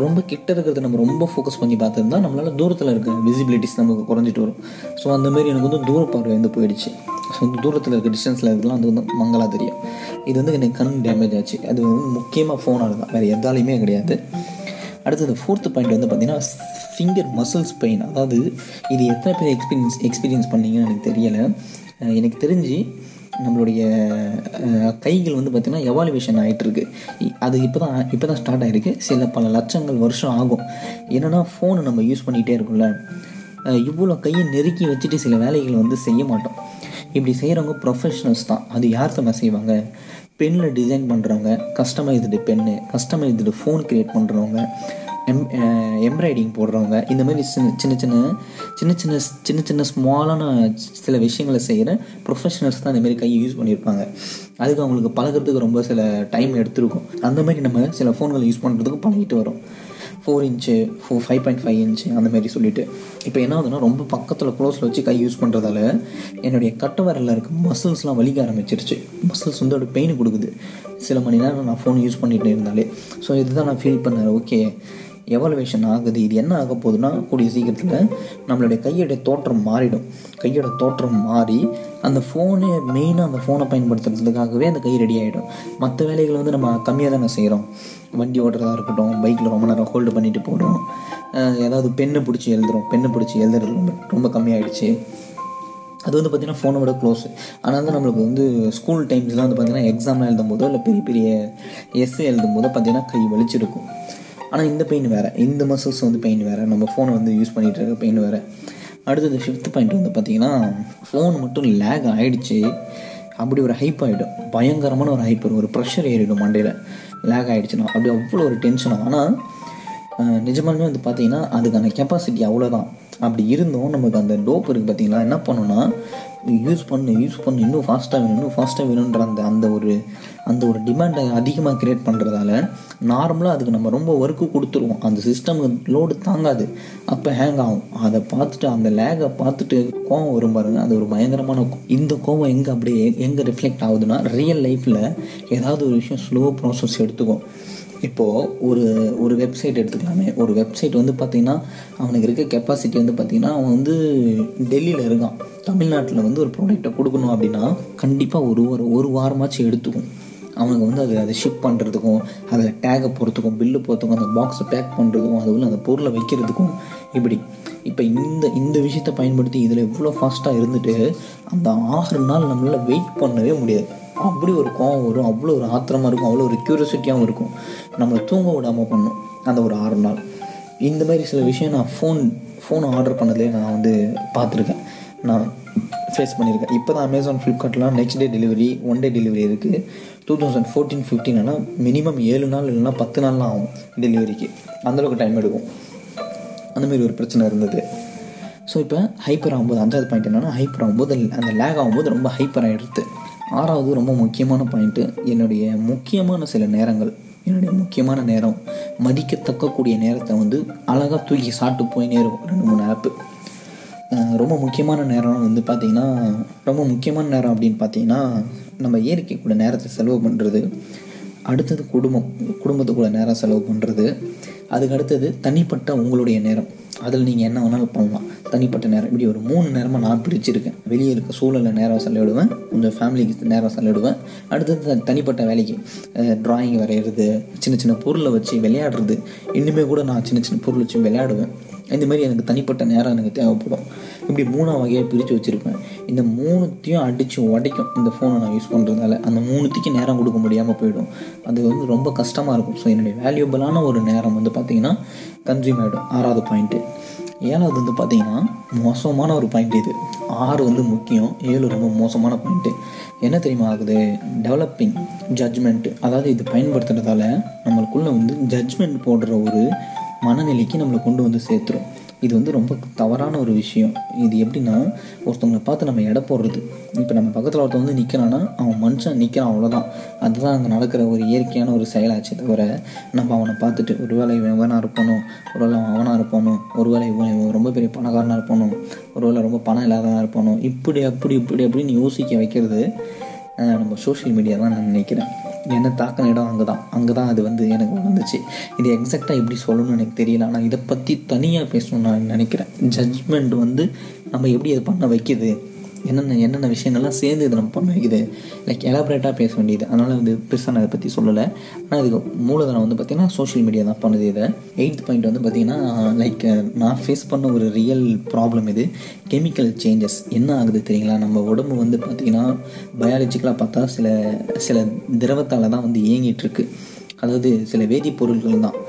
ரொம்ப கிட்ட இருக்கிறத நம்ம ரொம்ப ஃபோக்கஸ் பண்ணி பார்த்துருந்தா நம்மளால தூரத்தில் இருக்க விசிபிலிட்டிஸ் நமக்கு குறைஞ்சிட்டு வரும். ஸோ அந்த மாதிரி எனக்கு வந்து தூர பார்வை வந்து போயிடுச்சு. ஸோ வந்து தூரத்தில் இருக்க டிஸ்டன்ஸில் இருக்கலாம் அது வந்து மங்களா தெரியும் இது வந்து எனக்கு கண் டேமேஜ் ஆச்சு. அது வந்து முக்கியமாக ஃபோனால் தான் வேறு எதாலையுமே கிடையாது. அடுத்தது ஃபோர்த்து பாயிண்ட் வந்து பார்த்தீங்கன்னா ஃபிங்கர் மசில்ஸ் பெயின் அதாவது இது எத்தனை பேர் எக்ஸ்பீரியன்ஸ் எக்ஸ்பீரியன்ஸ் பண்ணீங்கன்னு எனக்கு தெரியலை. எனக்கு தெரிஞ்சு நம்மளுடைய கைகள் வந்து பார்த்திங்கன்னா எவாலுவேஷன் ஆகிட்டுருக்கு அது இப்போ தான் இப்போ தான் ஸ்டார்ட் ஆகிருக்கு சில பல லட்சங்கள் வருஷம் ஆகும். என்னென்னா ஃபோனை நம்ம யூஸ் பண்ணிகிட்டே இருக்கோம்ல. இவ்வளோ கையை நெருக்கி வச்சுட்டு சில வேலைகளை வந்து செய்ய மாட்டோம். இப்படி செய்கிறவங்க ப்ரொஃபஷனல்ஸ் தான். அது யார் தான் செய்வாங்க? பென்னில் டிசைன் பண்ணுறவங்க customised pen customised phone create பண்ணுறவங்க எம் எம்ப்ராய்டிங் போடுறவங்க இந்த மாதிரி சின்ன சின்ன சின்ன சின்ன சின்ன சின்ன சின்ன ஸ்மாலான சில விஷயங்களை செய்கிற ப்ரொஃபஷனல்ஸ் தான் இந்தமாரி கையை யூஸ் பண்ணியிருப்பாங்க அதுக்கு அவங்களுக்கு பழகுறதுக்கு ரொம்ப சில டைம் எடுத்துருக்கும். அந்த மாதிரி நம்ம சில ஃபோன்களை யூஸ் பண்ணுறதுக்கு பழகிட்டு வரோம். Four inch four five point five inch அந்த மாதிரி சொல்லிட்டு. இப்போ என்ன ஆகுதுன்னா ரொம்ப பக்கத்தில் க்ளோஸில் வச்சு கை யூஸ் பண்ணுறதால என்னுடைய கட்ட இருக்க மசில்ஸ்லாம் வலிக்க ஆரம்பிச்சிருச்சு. மசில்ஸ் வந்து ஒரு பெயின் கொடுக்குது. சில மணி நேரம் நான் ஃபோன் யூஸ் பண்ணிகிட்டே இருந்தாலே. ஸோ இதுதான் நான் ஃபீல் பண்ணேன். ஓகே எவல்வேஷன் ஆகுது இது என்ன ஆக போகுதுன்னா கூடிய சீக்கிரத்தில் நம்மளுடைய கையோடைய தோற்றம் மாறிடும். கையோட தோற்றம் மாறி அந்த ஃபோனு மெயினாக அந்த ஃபோனை பயன்படுத்துறதுக்காகவே அந்த கை ரெடி ஆகிடும் மற்ற வேலைகளை வந்து நம்ம கம்மியாக தானே செய்கிறோம் வண்டி ஓட்டுறதா இருக்கட்டும் பைக்கில் ரொம்ப நேரம் ஹோல்டு பண்ணிட்டு போகிறோம் ஏதாவது பெண்ணை பிடிச்சி எழுதுறோம் பெண்ணை பிடிச்சி எழுதுறது ரொம்ப ரொம்ப கம்மியாயிடுச்சு. அது வந்து பார்த்திங்கன்னா ஃபோனோட க்ளோஸ் ஆனால் வந்து நம்மளுக்கு வந்து ஸ்கூல் டைம்ஸ்லாம் வந்து பார்த்திங்கன்னா எக்ஸாம்லாம் எழுதும் போதோ இல்லை பெரிய பெரிய எஸ்ஏ எழுதும் போதோ பார்த்திங்கன்னா கை வலிச்சிருக்கும். ஆனால் இந்த பெயின் வேறு. இந்த மசில்ஸ் வந்து பெயின் வேறு. நம்ம ஃபோனை வந்து யூஸ் பண்ணிகிட்டு இருக்க பெயின் வேறு. அடுத்தது ஃபிஃப்த் பாயிண்ட் வந்து பார்த்திங்கன்னா ஃபோன் மட்டும் லேக் ஆகிடுச்சு அப்படி ஒரு ஹைப் ஆகிடும் பயங்கரமான ஒரு ஹைப்பர் ஒரு ப்ரெஷர் ஏறிடும் மண்டையில். லேக் ஆகிடுச்சுன்னா அப்படி அவ்வளோ ஒரு டென்ஷன் ஆனால் நிஜமாலுமே வந்து பார்த்தீங்கன்னா அதுக்கான கெப்பாசிட்டி அவ்வளோதான் அப்படி இருந்தும் நமக்கு அந்த டோப் இருக்குது பார்த்தீங்களா என்ன பண்ணணும்னா யூஸ் பண்ணு யூஸ் பண்ணு இன்னும் ஃபாஸ்ட்டாக வேணும் இன்னும் ஃபாஸ்ட்டாக வேணுன்ற அந்த அந்த ஒரு அந்த ஒரு டிமாண்டை அதிகமாக க்ரியேட் பண்ணுறதால நார்மலாக அதுக்கு நம்ம ரொம்ப ஒர்க்கு கொடுத்துருவோம். அந்த சிஸ்டமுக்கு லோடு தாங்காது. அப்போ ஹேங் ஆகும். அதை பார்த்துட்டு அந்த லேகை பார்த்துட்டு கோவம் வரும் பாருங்க. அது ஒரு பயங்கரமான கோ- இந்த கோவம் எங்கே அப்படியே எங்கே ரிஃப்ளெக்ட் ஆகுதுன்னா ரியல் லைஃப்பில் ஏதாவது ஒரு விஷயம் ஸ்லோ ப்ராசஸ் எடுத்துக்கும். இப்போது ஒரு ஒரு வெப்சைட் எடுத்துக்கலாமே. ஒரு வெப்சைட் வந்து பார்த்திங்கன்னா அவனுக்கு இருக்க கெப்பாசிட்டி வந்து பார்த்திங்கன்னா அவன் வந்து டெல்லியில் இருக்கான். தமிழ்நாட்டில் வந்து ஒரு ப்ராடக்டை கொடுக்கணும் அப்படின்னா கண்டிப்பாக ஒரு ஒரு ஒரு வாரமாச்சும் எடுத்துக்கும். அவனுக்கு வந்து அது அதை ஷிப் பண்ணுறதுக்கும் அதில் டேகை போகிறதுக்கும் பில்லு போகிறதுக்கும் அந்த பாக்ஸை பேக் பண்ணுறதுக்கும் அது உள்ள அந்த பொருளை வைக்கிறதுக்கும் இப்படி. இப்போ இந்த இந்த விஷயத்தை பயன்படுத்தி இதில் எவ்வளோ ஃபாஸ்ட்டாக இருந்துட்டு அந்த ஆறு நாள் நம்மளால் வெயிட் பண்ணவே முடியாது. அப்படி ஒரு கோவம் வரும். அவ்வளோ ஒரு ஆத்திரமாக இருக்கும். அவ்வளோ ஒரு க்யூரியாசிட்டியாகவும் இருக்கும். நம்மளை தூங்க விடாமல் பண்ணும் அந்த ஒரு ஆறு நாள். இந்த மாதிரி சில விஷயம் நான் ஃபோன் ஃபோன் ஆர்டர் பண்ணதுலேயே நான் வந்து பார்த்துருக்கேன். நான் ஃபேஸ் பண்ணியிருக்கேன். இப்போ தான் Amazon ஃப்ளிப்கார்ட்லாம் next day delivery one day delivery இருக்குது டூ தௌசண்ட் ஃபோர்டீன் ஃபிஃப்டீன்லாம் மினிமம் ஏழு நாள் இல்லைன்னா பத்து நாள்லாம் ஆகும் டெலிவரிக்கு அந்தளவுக்கு டைம் எடுக்கும். அந்தமாரி ஒரு பிரச்சனை இருந்தது. ஸோ இப்போ ஹைப்பர் ஆகும்போது அஞ்சாவது பாயிண்ட் என்னென்னா ஹைப்பர் ஆகும்போது அந்த லேக் ஆகும்போது ரொம்ப ஹைப்பர் ஆகிடுது ஆறாவது ரொம்ப முக்கியமான பாயிண்ட்டு என்னுடைய முக்கியமான சில நேரங்கள் என்னுடைய முக்கியமான நேரம் மதிக்கத்தக்கக்கூடிய நேரத்தை வந்து அழகாக தூக்கி சாப்பிட்டு போயினே இருக்கும். ரெண்டு மூணு ஆப்பு ரொம்ப முக்கியமான நேரம் வந்து பார்த்திங்கன்னா ரொம்ப முக்கியமான நேரம் அப்படின்னு பார்த்தீங்கன்னா நம்ம இயற்கை கூட நேரத்தை செலவு பண்ணுறது அடுத்தது குடும்பம் குடும்பத்து கூட நேரம் செலவு பண்ணுறது அதுக்கு அடுத்தது தனிப்பட்ட உங்களுடைய நேரம். அதில் நீங்கள் என்ன வேணாலும் பண்ணலாம். தனிப்பட்ட நேரம். இப்படி ஒரு மூணு நேரமாக நான் பிரிச்சிருக்கேன். வெளியே இருக்க சூழலில் நேரம் செலவிடுவேன். கொஞ்சம் ஃபேமிலிக்கு நேரம் செலவிடுவேன். அடுத்தது தனிப்பட்ட வேலைக்கு ட்ராயிங் வரைகிறது சின்ன சின்ன பொருளை வச்சு விளையாடுறது. இன்னுமே கூட நான் சின்ன சின்ன பொருள் வச்சு விளையாடுவேன். இந்த மாதிரி எனக்கு தனிப்பட்ட நேரம் எனக்கு தேவைப்படும். இப்படி மூணாம் வகையாக பிரித்து வச்சுருப்பேன். இந்த மூணுத்தையும் அடித்து உடைக்கும். இந்த ஃபோனை நான் யூஸ் பண்ணுறதால அந்த மூணுத்துக்கு நேரம் கொடுக்க முடியாமல் போயிடும். அது வந்து ரொம்ப கஷ்டமாக இருக்கும். ஸோ என்னுடைய வேல்யூபிளான ஒரு நேரம் வந்து பார்த்திங்கன்னா கன்சியூம் ஆகிடும் ஆறாவது பாயிண்ட்டு ஏழாவது வந்து பார்த்தீங்கன்னா மோசமான ஒரு பாயிண்ட் இது. ஆறு வந்து முக்கியம் ஏழு ரொம்ப மோசமான பாயிண்ட்டு என்ன தெரியுமா ஆகுது? டெவலப்பிங் ஜட்ஜ்மெண்ட்டு அதாவது இது பயன்படுத்துகிறதால நம்மளுக்குள்ளே வந்து ஜட்ஜ்மெண்ட் போடுற ஒரு மனநிலைக்கு நம்மளை கொண்டு வந்து சேர்த்துரும். இது வந்து ரொம்ப தவறான ஒரு விஷயம். இது எப்படின்னா ஒருத்தவங்களை பார்த்து நம்ம எடை போடுறது. இப்போ நம்ம பக்கத்தில் ஒருத்தன் வந்து நிற்கிறான்னா அவன் மனுஷன் நிற்கிறான் அவ்வளோதான் அதுதான் அங்கே நடக்கிற ஒரு இயற்கையான ஒரு செயலாச்சு தவிர நம்ம அவனை பார்த்துட்டு ஒருவேளை இவன் இவனாக இருப்பானோ ஒருவேளை அவன் அவனாக இருப்பானோ ஒருவேளை இவன் இவன் ரொம்ப பெரிய பணக்காரனாக இருப்பானோ ஒருவேளை ரொம்ப பணம் இல்லாதவனாக இருப்பானோ இப்படி அப்படி இப்படி அப்படின்னு யோசிக்க வைக்கிறது நம்ம சோஷியல் மீடியா தான் நான் நினைக்கிறேன். என்னை தாக்கின இடம் அங்கே தான் அங்கே தான் அது வந்து எனக்கு வளர்ந்துச்சு இது எக்ஸாக்டாக எப்படி சொல்லணும்னு எனக்கு தெரியல. ஆனால் இதை பற்றி தனியாக பேசணும்னு நான் நினைக்கிறேன். ஜட்ஜ்மெண்ட் வந்து நம்ம எப்படி அது பண்ண வைக்குது? என்னென்ன என்னென்ன விஷயங்கள்லாம் சேர்ந்து இதை நம்ம பண்ண வைக்குது. லைக் எலாபரேட்டாக பேச வேண்டியது. அதனால் வந்து பெருசாக நான் அதை பற்றி சொல்லலை. ஆனால் இதுக்கு மூலதனம் வந்து பார்த்திங்கன்னா சோஷியல் மீடியா தான் பண்ணுது இதை. எயித் பாயிண்ட் வந்து பார்த்திங்கன்னா லைக் நான் ஃபேஸ் பண்ண ஒரு ரியல் ப்ராப்ளம் இது. கெமிக்கல் சேஞ்சஸ் என்ன ஆகுது தெரியுங்களா? நம்ம உடம்பு வந்து பார்த்திங்கன்னா பயாலஜிக்கலாக பார்த்தா சில சில திரவத்தால் தான் வந்து இயங்கிட்டு இருக்கு. அதாவது சில வேதிப்பொருட்கள் தான்.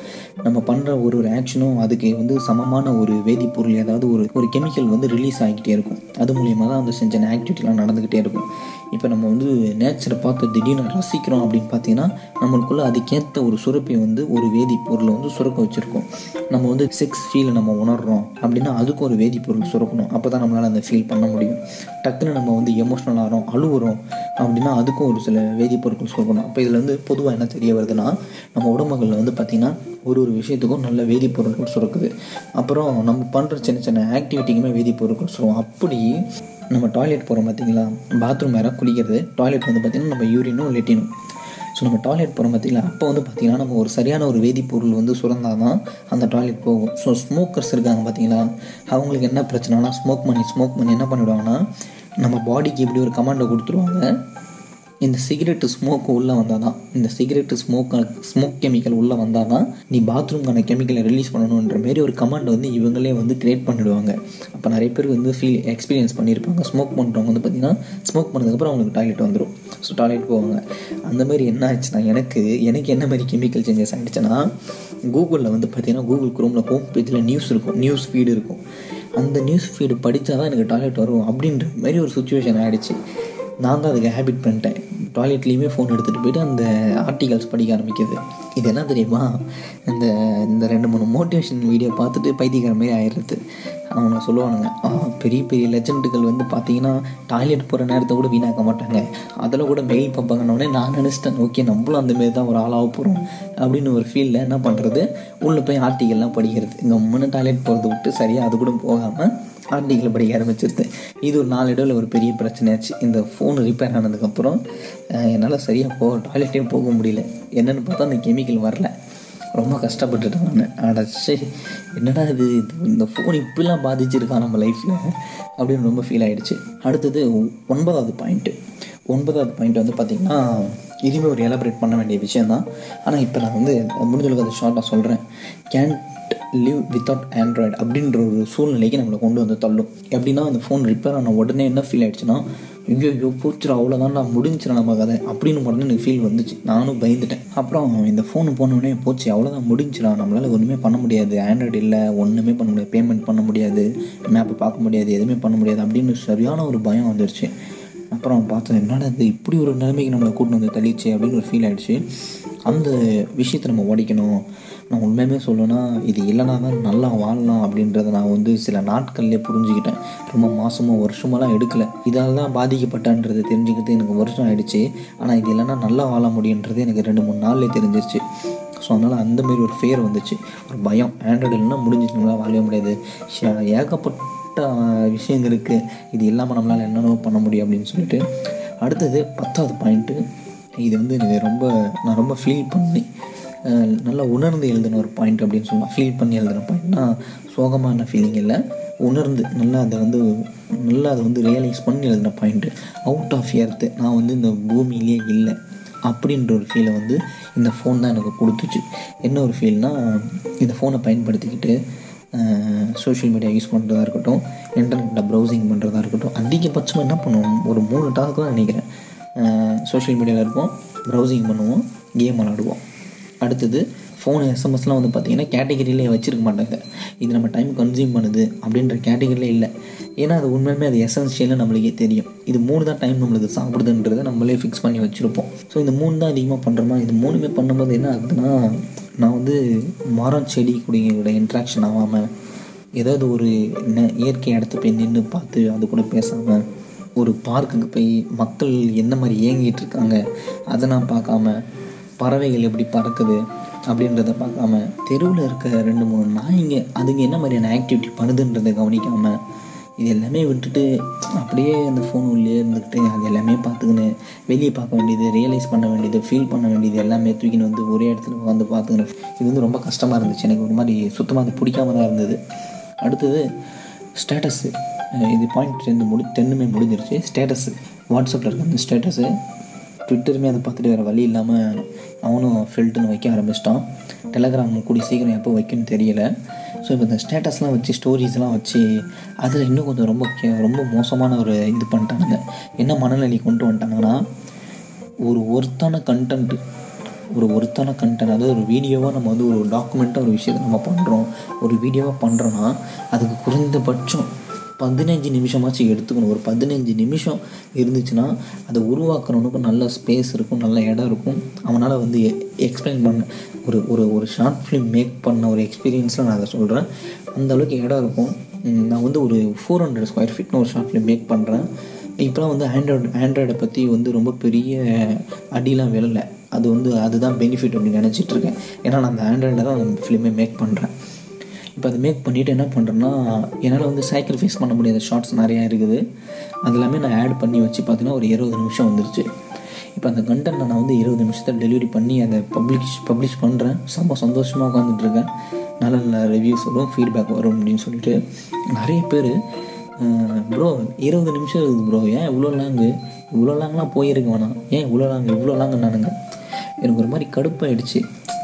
நம்ம பண்ணுற ஒரு ஒரு ஆக்ஷனும் அதுக்கு வந்து சமமான ஒரு வேதிப்பொருள் ஏதாவது ஒரு ஒரு கெமிக்கல் வந்து ரிலீஸ் ஆகிக்கிட்டே இருக்கும். அது மூலியமாக தான் வந்து செஞ்ச ஆக்டிவிட்டிலாம் நடந்துக்கிட்டே இருக்கும். இப்போ நம்ம வந்து நேச்சரை பார்த்து திடீர்னு ரசிக்கிறோம் அப்படின்னு பார்த்தீங்கன்னா நம்மளுக்குள்ளே அதுக்கேற்ற ஒரு சுரப்பை வந்து ஒரு வேதிப்பொருளை வந்து சுரக்க வச்சுருக்கோம். நம்ம வந்து செக்ஸ் ஃபீலை நம்ம உணர்றோம் அப்படின்னா அதுக்கு ஒரு வேதிப்பொருள் சுரக்கணும். அப்போ தான் நம்மளால் அந்த ஃபீல் பண்ண முடியும். டக்குன்னு நம்ம வந்து எமோஷ்னல் ஆகிறோம் அழுகுறோம் அப்படின்னா அதுக்கும் ஒரு சில வேதிப்பொருட்கள் சுரக்கணும். அப்போ இதில் வந்து பொதுவாக என்ன தெரிய வருதுன்னா நம்ம உடம்புகளில் வந்து பார்த்திங்கன்னா ஒரு ஒரு விஷயத்துக்கும் நல்ல வேதிப்பொருட்கள் சுரக்குது. அப்புறம் நம்ம பண்ணுற சின்ன சின்ன ஆக்டிவிட்டிக்குமே வேதிப்பொருட்கள் சுரும் அப்படி நம்ம டாய்லெட் போகிறோம் பார்த்தீங்களா பாத்ரூம் வேறு குளிக்கிறது. டாய்லெட் வந்து பார்த்திங்கன்னா நம்ம யூரினும் லெட்டினும் ஸோ நம்ம டாய்லெட் போகிறோம் பார்த்தீங்களா அப்போ வந்து பார்த்திங்கன்னா நம்ம ஒரு சரியான ஒரு வேதிப்பொருள் வந்து சுரந்தால் தான் அந்த டாய்லெட் போகும். ஸோ ஸ்மோக்கர்ஸ் இருக்காங்க பார்த்தீங்களா அவங்களுக்கு என்ன பிரச்சனைனா ஸ்மோக் பண்ணி ஸ்மோக் பண்ணி என்ன பண்ணிவிடுவாங்கன்னா நம்ம பாடிக்கு இப்படி ஒரு கமாண்டை கொடுத்துருவாங்க. இந்த சிகரெட்டு ஸ்மோக் உள்ளே வந்தால் தான் இந்த சிகரெட்டு ஸ்மோக் ஸ்மோக் கெமிக்கல் உள்ளே வந்தால் தான் நீ பாத்ரூம்க்கான கெமிக்கலை ரிலீஸ் பண்ணணுன்ற மாரி ஒரு கமாண்ட் வந்து இவங்களே வந்து கிரியேட் பண்ணிடுவாங்க. அப்போ நிறைய பேர் வந்து ஃபீல் எக்ஸ்பீரியன்ஸ் பண்ணியிருப்பாங்க. ஸ்மோக் பண்ணுறவங்க வந்து பார்த்திங்கன்னா ஸ்மோக் பண்ணதுக்கப்புறம் அவங்களுக்கு டாய்லெட் வந்துடும் ஸோ டாய்லெட் போவாங்க. அந்த மாதிரி என்ன ஆச்சுன்னா எனக்கு எனக்கு என்ன மாதிரி கெமிக்கல் சேஞ்சஸ் ஆகிடுச்சுன்னா கூகுளில் வந்து பார்த்திங்கன்னா கூகுள் குரோமில் ஹோம் பேஜில் நியூஸ் இருக்கும். நியூஸ் ஃபீடு இருக்கும். அந்த நியூஸ் ஃபீடு படித்தா தான் எனக்கு டாய்லெட் வரும். அப்படின்ற மாதிரி ஒரு சுச்சுவேஷன் ஆகிடுச்சு நான் தான் அதுக்கு ஹேபிட் பண்ணிட்டேன். டாய்லெட்லேயுமே ஃபோன் எடுத்துகிட்டு போயிட்டு அந்த ஆர்டிகல்ஸ் படிக்க ஆரம்பிக்கிறது இது என்ன தெரியுமா? இந்த இந்த ரெண்டு மூணு மோட்டிவேஷன் வீடியோ பார்த்துட்டு பைத்தியக்கார மாதிரி ஆயிடுறது. அவங்க சொல்லுவானுங்க பெரிய பெரிய லெஜண்டுகள் வந்து பார்த்தீங்கன்னா டாய்லெட் போகிற நேரத்தை கூட வீணாக்க மாட்டாங்க. அதில் கூட மெயில் பார்ப்பாங்கன்னொடனே நான் நினச்சிட்டேன் ஓகே நம்மளும் அந்த மாரி தான் ஒரு ஆளாக போகிறோம் அப்படின்னு ஒரு ஃபீலில் என்ன பண்ணுறது உள்ளே போய் ஆர்டிகல்லாம் படிக்கிறது. இங்கே முன்னே டாய்லெட் போகிறத விட்டு சரியாக அது கூட போகாமல் ஆர்டிகிள் படிக்க ஆரம்பிச்சிருது இது ஒரு நாலு ஒரு பெரிய பிரச்சனையாச்சு. இந்த ஃபோன் ரிப்பேர் ஆனதுக்கப்புறம் என்னால் சரியாக போக டாய்லெட்டே போக முடியல. என்னென்னு பார்த்தா அந்த கெமிக்கல் வரல. ரொம்ப கஷ்டப்பட்டுட்டேன் நான் அடைச்சி என்னடா இது? இது- இந்த ஃபோன் இப்படிலாம் பாதிச்சிருக்கா நம்ம லைஃப்பில் அப்படின்னு ரொம்ப ஃபீல் ஆகிடுச்சு அடுத்தது ஒன்பதாவது பாயிண்ட்டு ஒன்பதாவது பாயிண்ட் வந்து பார்த்திங்கன்னா இதுவுமே ஒரு எலாபரேட் பண்ண வேண்டிய விஷயந்தான் ஆனால் இப்போ நான் வந்து முடிஞ்சளவுக்கு அதை ஷார்ட்டாக சொல்கிறேன் கேன் லிவ் வித்தவுட் ஆண்ட்ராய்டு அப்படின்ற ஒரு சூழ்நிலைக்கு நம்மளை கொண்டு வந்து தள்ளும். எப்படின்னா அந்த ஃபோன் ரிப்பேர் ஆன உடனே என்ன ஃபீல் ஆயிடுச்சுன்னா ஐயோ ஐயோ போச்சுடா அவ்வளோதான் நான் முடிஞ்சிடும் நம்ம கதை அப்படின்னு உடனே எனக்கு ஃபீல் வந்துச்சு. நானும் பயந்துட்டேன். அப்புறம் இந்த ஃபோனு போனோடனே போச்சு அவ்வளோதான் முடிஞ்சிடா. நம்மளால் ஒன்றுமே பண்ண முடியாது. ஆண்ட்ராய்டு இல்லை ஒன்றுமே பண்ண முடியாது. பேமெண்ட் பண்ண முடியாது. மேப்பை பார்க்க முடியாது. எதுவுமே பண்ண முடியாது அப்படின்னு சரியான ஒரு பயம் வந்துடுச்சு அப்புறம் பார்த்தேன் என்னடா இது? இப்படி ஒரு நிலைமைக்கு நம்மளை கூட்டிட்டு வந்து தள்ளிச்சு அப்படின்னு ஒரு ஃபீல் ஆயிடுச்சு. அந்த விஷயத்தை நம்ம உடைக்கணும் நான் உண்மையுமே சொல்லணும்னா இது இல்லைனா தான் நல்லா வாழலாம் அப்படின்றத நான் வந்து சில நாட்கள்லேயே புரிஞ்சுக்கிட்டேன். ரொம்ப மாதமோ வருஷமெல்லாம் எடுக்கலை. இதால் தான் பாதிக்கப்பட்டேன்றது தெரிஞ்சுக்கிறது எனக்கு வருஷம் ஆயிடுச்சு. ஆனால் இது இல்லைனா நல்லா வாழ முடியுன்றது எனக்கு ரெண்டு மூணு நாள்லேயே தெரிஞ்சிருச்சு. ஸோ அதனால் அந்தமாரி ஒரு ஃபேர் வந்துச்சு. ஒரு பயம். ஆண்ட்ராய்டு இல்லைன்னா முடிஞ்சிச்சு. நம்மளால் வாழவே முடியாது. ஏகப்பட்ட விஷயங்கள் இருக்குது இது இல்லாமல் நம்மளால் என்னென்ன பண்ண முடியும் அப்படின்னு சொல்லிட்டு. அடுத்தது பத்தாவது பாயிண்ட்டு இது வந்து எனக்கு ரொம்ப நான் ரொம்ப ஃபீல் பண்ணி நல்லா உணர்ந்து எழுதின ஒரு பாயிண்ட் அப்படின்னு சொல்லலாம். ஃபீல் பண்ணி எழுதின பாயிண்ட்னா சோகமான ஃபீலிங் இல்லை. உணர்ந்து நல்லா அதை வந்து நல்லா அதை வந்து ரியலைஸ் பண்ணி எழுதின பாயிண்ட்டு அவுட் ஆஃப் எர்த்து நான் வந்து இந்த பூமியிலே இல்லை. அப்படின்ற ஒரு ஃபீலை வந்து இந்த ஃபோன் தான் எனக்கு கொடுத்துச்சு. என்ன ஒரு ஃபீல்னால் இந்த ஃபோனை பயன்படுத்திக்கிட்டு சோஷியல் மீடியா யூஸ் பண்ணுறதா இருக்கட்டும் இன்டர்நெட்டில் ப்ரௌசிங் பண்ணுறதா இருக்கட்டும் அதிகபட்சமாக என்ன பண்ணுவோம்? ஒரு மூணு டாஸ்க்கு தான் நினைக்கிறேன். சோஷியல் மீடியாவில் இருப்போம் ப்ரௌசிங் பண்ணுவோம் கேம் விளாடுவோம் அடுத்தது ஃபோன் எஸ்எம்எஸ்லாம் வந்து பார்த்திங்கன்னா கேட்டகிரியிலே வச்சுருக்க மாட்டாங்க. இது நம்ம டைம் கன்சியூம் பண்ணுது அப்படின்ற கேட்டகிரிலே இல்லை. ஏன்னா அது உண்மையுமே அது எசென்ஷியலாக நம்மளுக்கே தெரியும். இது மூணு தான் டைம் நம்மளுக்கு சாப்பிடுதுன்றதை நம்மளே ஃபிக்ஸ் பண்ணி வச்சுருப்போம். ஸோ இந்த மூணு தான் அதிகமாக பண்ணுறோமா இது மூணுமே பண்ணும்போது என்ன ஆகுதுன்னா நான் வந்து மரம் செடி குடிங்களோட இன்ட்ராக்ஷன் ஆகாமல் ஏதாவது ஒரு ந இயற்கை இடத்த போய் நின்று பார்த்து அது கூட பேசாமல் ஒரு பார்க்குக்கு போய் மக்கள் என்ன மாதிரி ஏங்கிட்டு இருக்காங்க அதை நான் பார்க்காம பறவைகள் எப்படி பறக்குது அப்படின்றத பார்க்காம தெருவில் இருக்க ரெண்டு மூணு நாய்ங்க அதுங்க என்ன மாதிரியான ஆக்டிவிட்டி பண்ணுதுன்றதை கவனிக்காமல் இது எல்லாமே விட்டுட்டு அப்படியே அந்த ஃபோன் உள்ளே இருந்துக்கிட்டு அது எல்லாமே பார்த்துக்கின்னு வெளியே பார்க்க வேண்டியது ரியலைஸ் பண்ண வேண்டியது ஃபீல் பண்ண வேண்டியது எல்லாமே தூக்கின்னு வந்து ஒரே இடத்துல வந்து பார்த்துக்கணும் இது வந்து ரொம்ப கஷ்டமாக இருந்துச்சு. எனக்கு ஒரு மாதிரி சுத்தமாக அது பிடிக்காம தான் இருந்தது. அடுத்தது ஸ்டேட்டஸு இது பாயிண்ட் சேர்ந்து முடி டென்னுமே முடிஞ்சிருச்சு. ஸ்டேட்டஸு வாட்ஸ்அப்பில் இருக்க அந்த ஸ்டேட்டஸு ட்விட்டருமே அதை பார்த்துட்டு வேறு வழி இல்லாமல் அவனும் ஃபில்ட்னு வைக்க ஆரம்பிச்சிட்டான். டெலகிராம் கூடி சீக்கிரம் எப்போ வைக்கணும்னு தெரியல. ஸோ இப்போ இந்த ஸ்டேட்டஸ்லாம் வச்சு ஸ்டோரிஸ்லாம் வச்சு அதில் இன்னும் கொஞ்சம் ரொம்ப கே ரொம்ப மோசமான ஒரு இது பண்ணிட்டானுங்க. என்ன மனநிலை கொண்டு வந்துட்டாங்கன்னா ஒரு ஒருத்தான கண்டென்ட்டு ஒரு ஒருத்தான கண்டென்ட் அதாவது ஒரு வீடியோவாக நம்ம வந்து ஒரு டாக்குமெண்ட்டாக ஒரு விஷயத்தை நம்ம பண்ணுறோம் ஒரு வீடியோவாக பண்ணுறோன்னா அதுக்கு குறைந்தபட்சம் பதினஞ்சு நிமிஷமாச்சும் எடுத்துக்கணும். ஒரு பதினஞ்சு நிமிஷம் இருந்துச்சுன்னா அதை உருவாக்குறவனுக்கும் நல்ல ஸ்பேஸ் இருக்கும் நல்ல இடம் இருக்கும். அவனால் வந்து எக்ஸ்பிளைன் பண்ண ஒரு ஒரு ஒரு ஷார்ட் ஃபிலிம் மேக் பண்ண ஒரு எக்ஸ்பீரியன்ஸில் நான் அதை சொல்கிறேன் அந்தளவுக்கு இடம் இருக்கும். நான் வந்து ஒரு ஃபோர் ஹண்ட்ரட் ஸ்கொயர் ஃபீட்னு ஒரு ஷார்ட் ஃபிலிம் மேக் பண்ணுறேன் இப்போலாம் வந்து ஆண்ட்ராய்டு ஆண்ட்ராய்டை பற்றி வந்து ரொம்ப பெரிய அடிலாம் விழலை. அது வந்து அதுதான் பெனிஃபிட் அப்படின்னு நினச்சிட்ருக்கேன் ஏன்னா நான் அந்த ஆண்ட்ராய்டில் தான் ஃபிலிமே மேக் பண்ணுறேன் இப்போ அதை மேக் பண்ணிவிட்டு என்ன பண்ணுறேன்னா என்னால் வந்து சாக்ரிஃபைஸ் பண்ண முடியாத. ஷார்ட்ஸ் நிறையா இருக்குது. அதெல்லாமே நான் ஆட் பண்ணி வச்சு பார்த்தீங்கன்னா ஒரு இருபது நிமிஷம் வந்துருச்சு. இப்போ அந்த கண்டென்ட்டை நான் வந்து இருபது நிமிஷத்தில் டெலிவரி பண்ணி அதை பப்ளிஷ் பப்ளிஷ் பண்ணுறேன் ரொம்ப சந்தோஷமாக உட்காந்துட்ருக்கேன் நல்ல நல்ல ரிவ்யூஸ் வரும் ஃபீட்பேக் வரும் அப்படின்னு சொல்லிட்டு நிறைய பேர் ப்ரோ இருபது நிமிஷம் இருக்குது ப்ரோ ஏன் இவ்வளோ லாங்கு இவ்வளோ லாங்லாம் போயிருக்க வேணாம். ஏன் இவ்வளோ லாங் இவ்வளோ லாங்கு நானுங்க எனக்கு ஒரு மாதிரி கடுப்பாயிடுச்சு.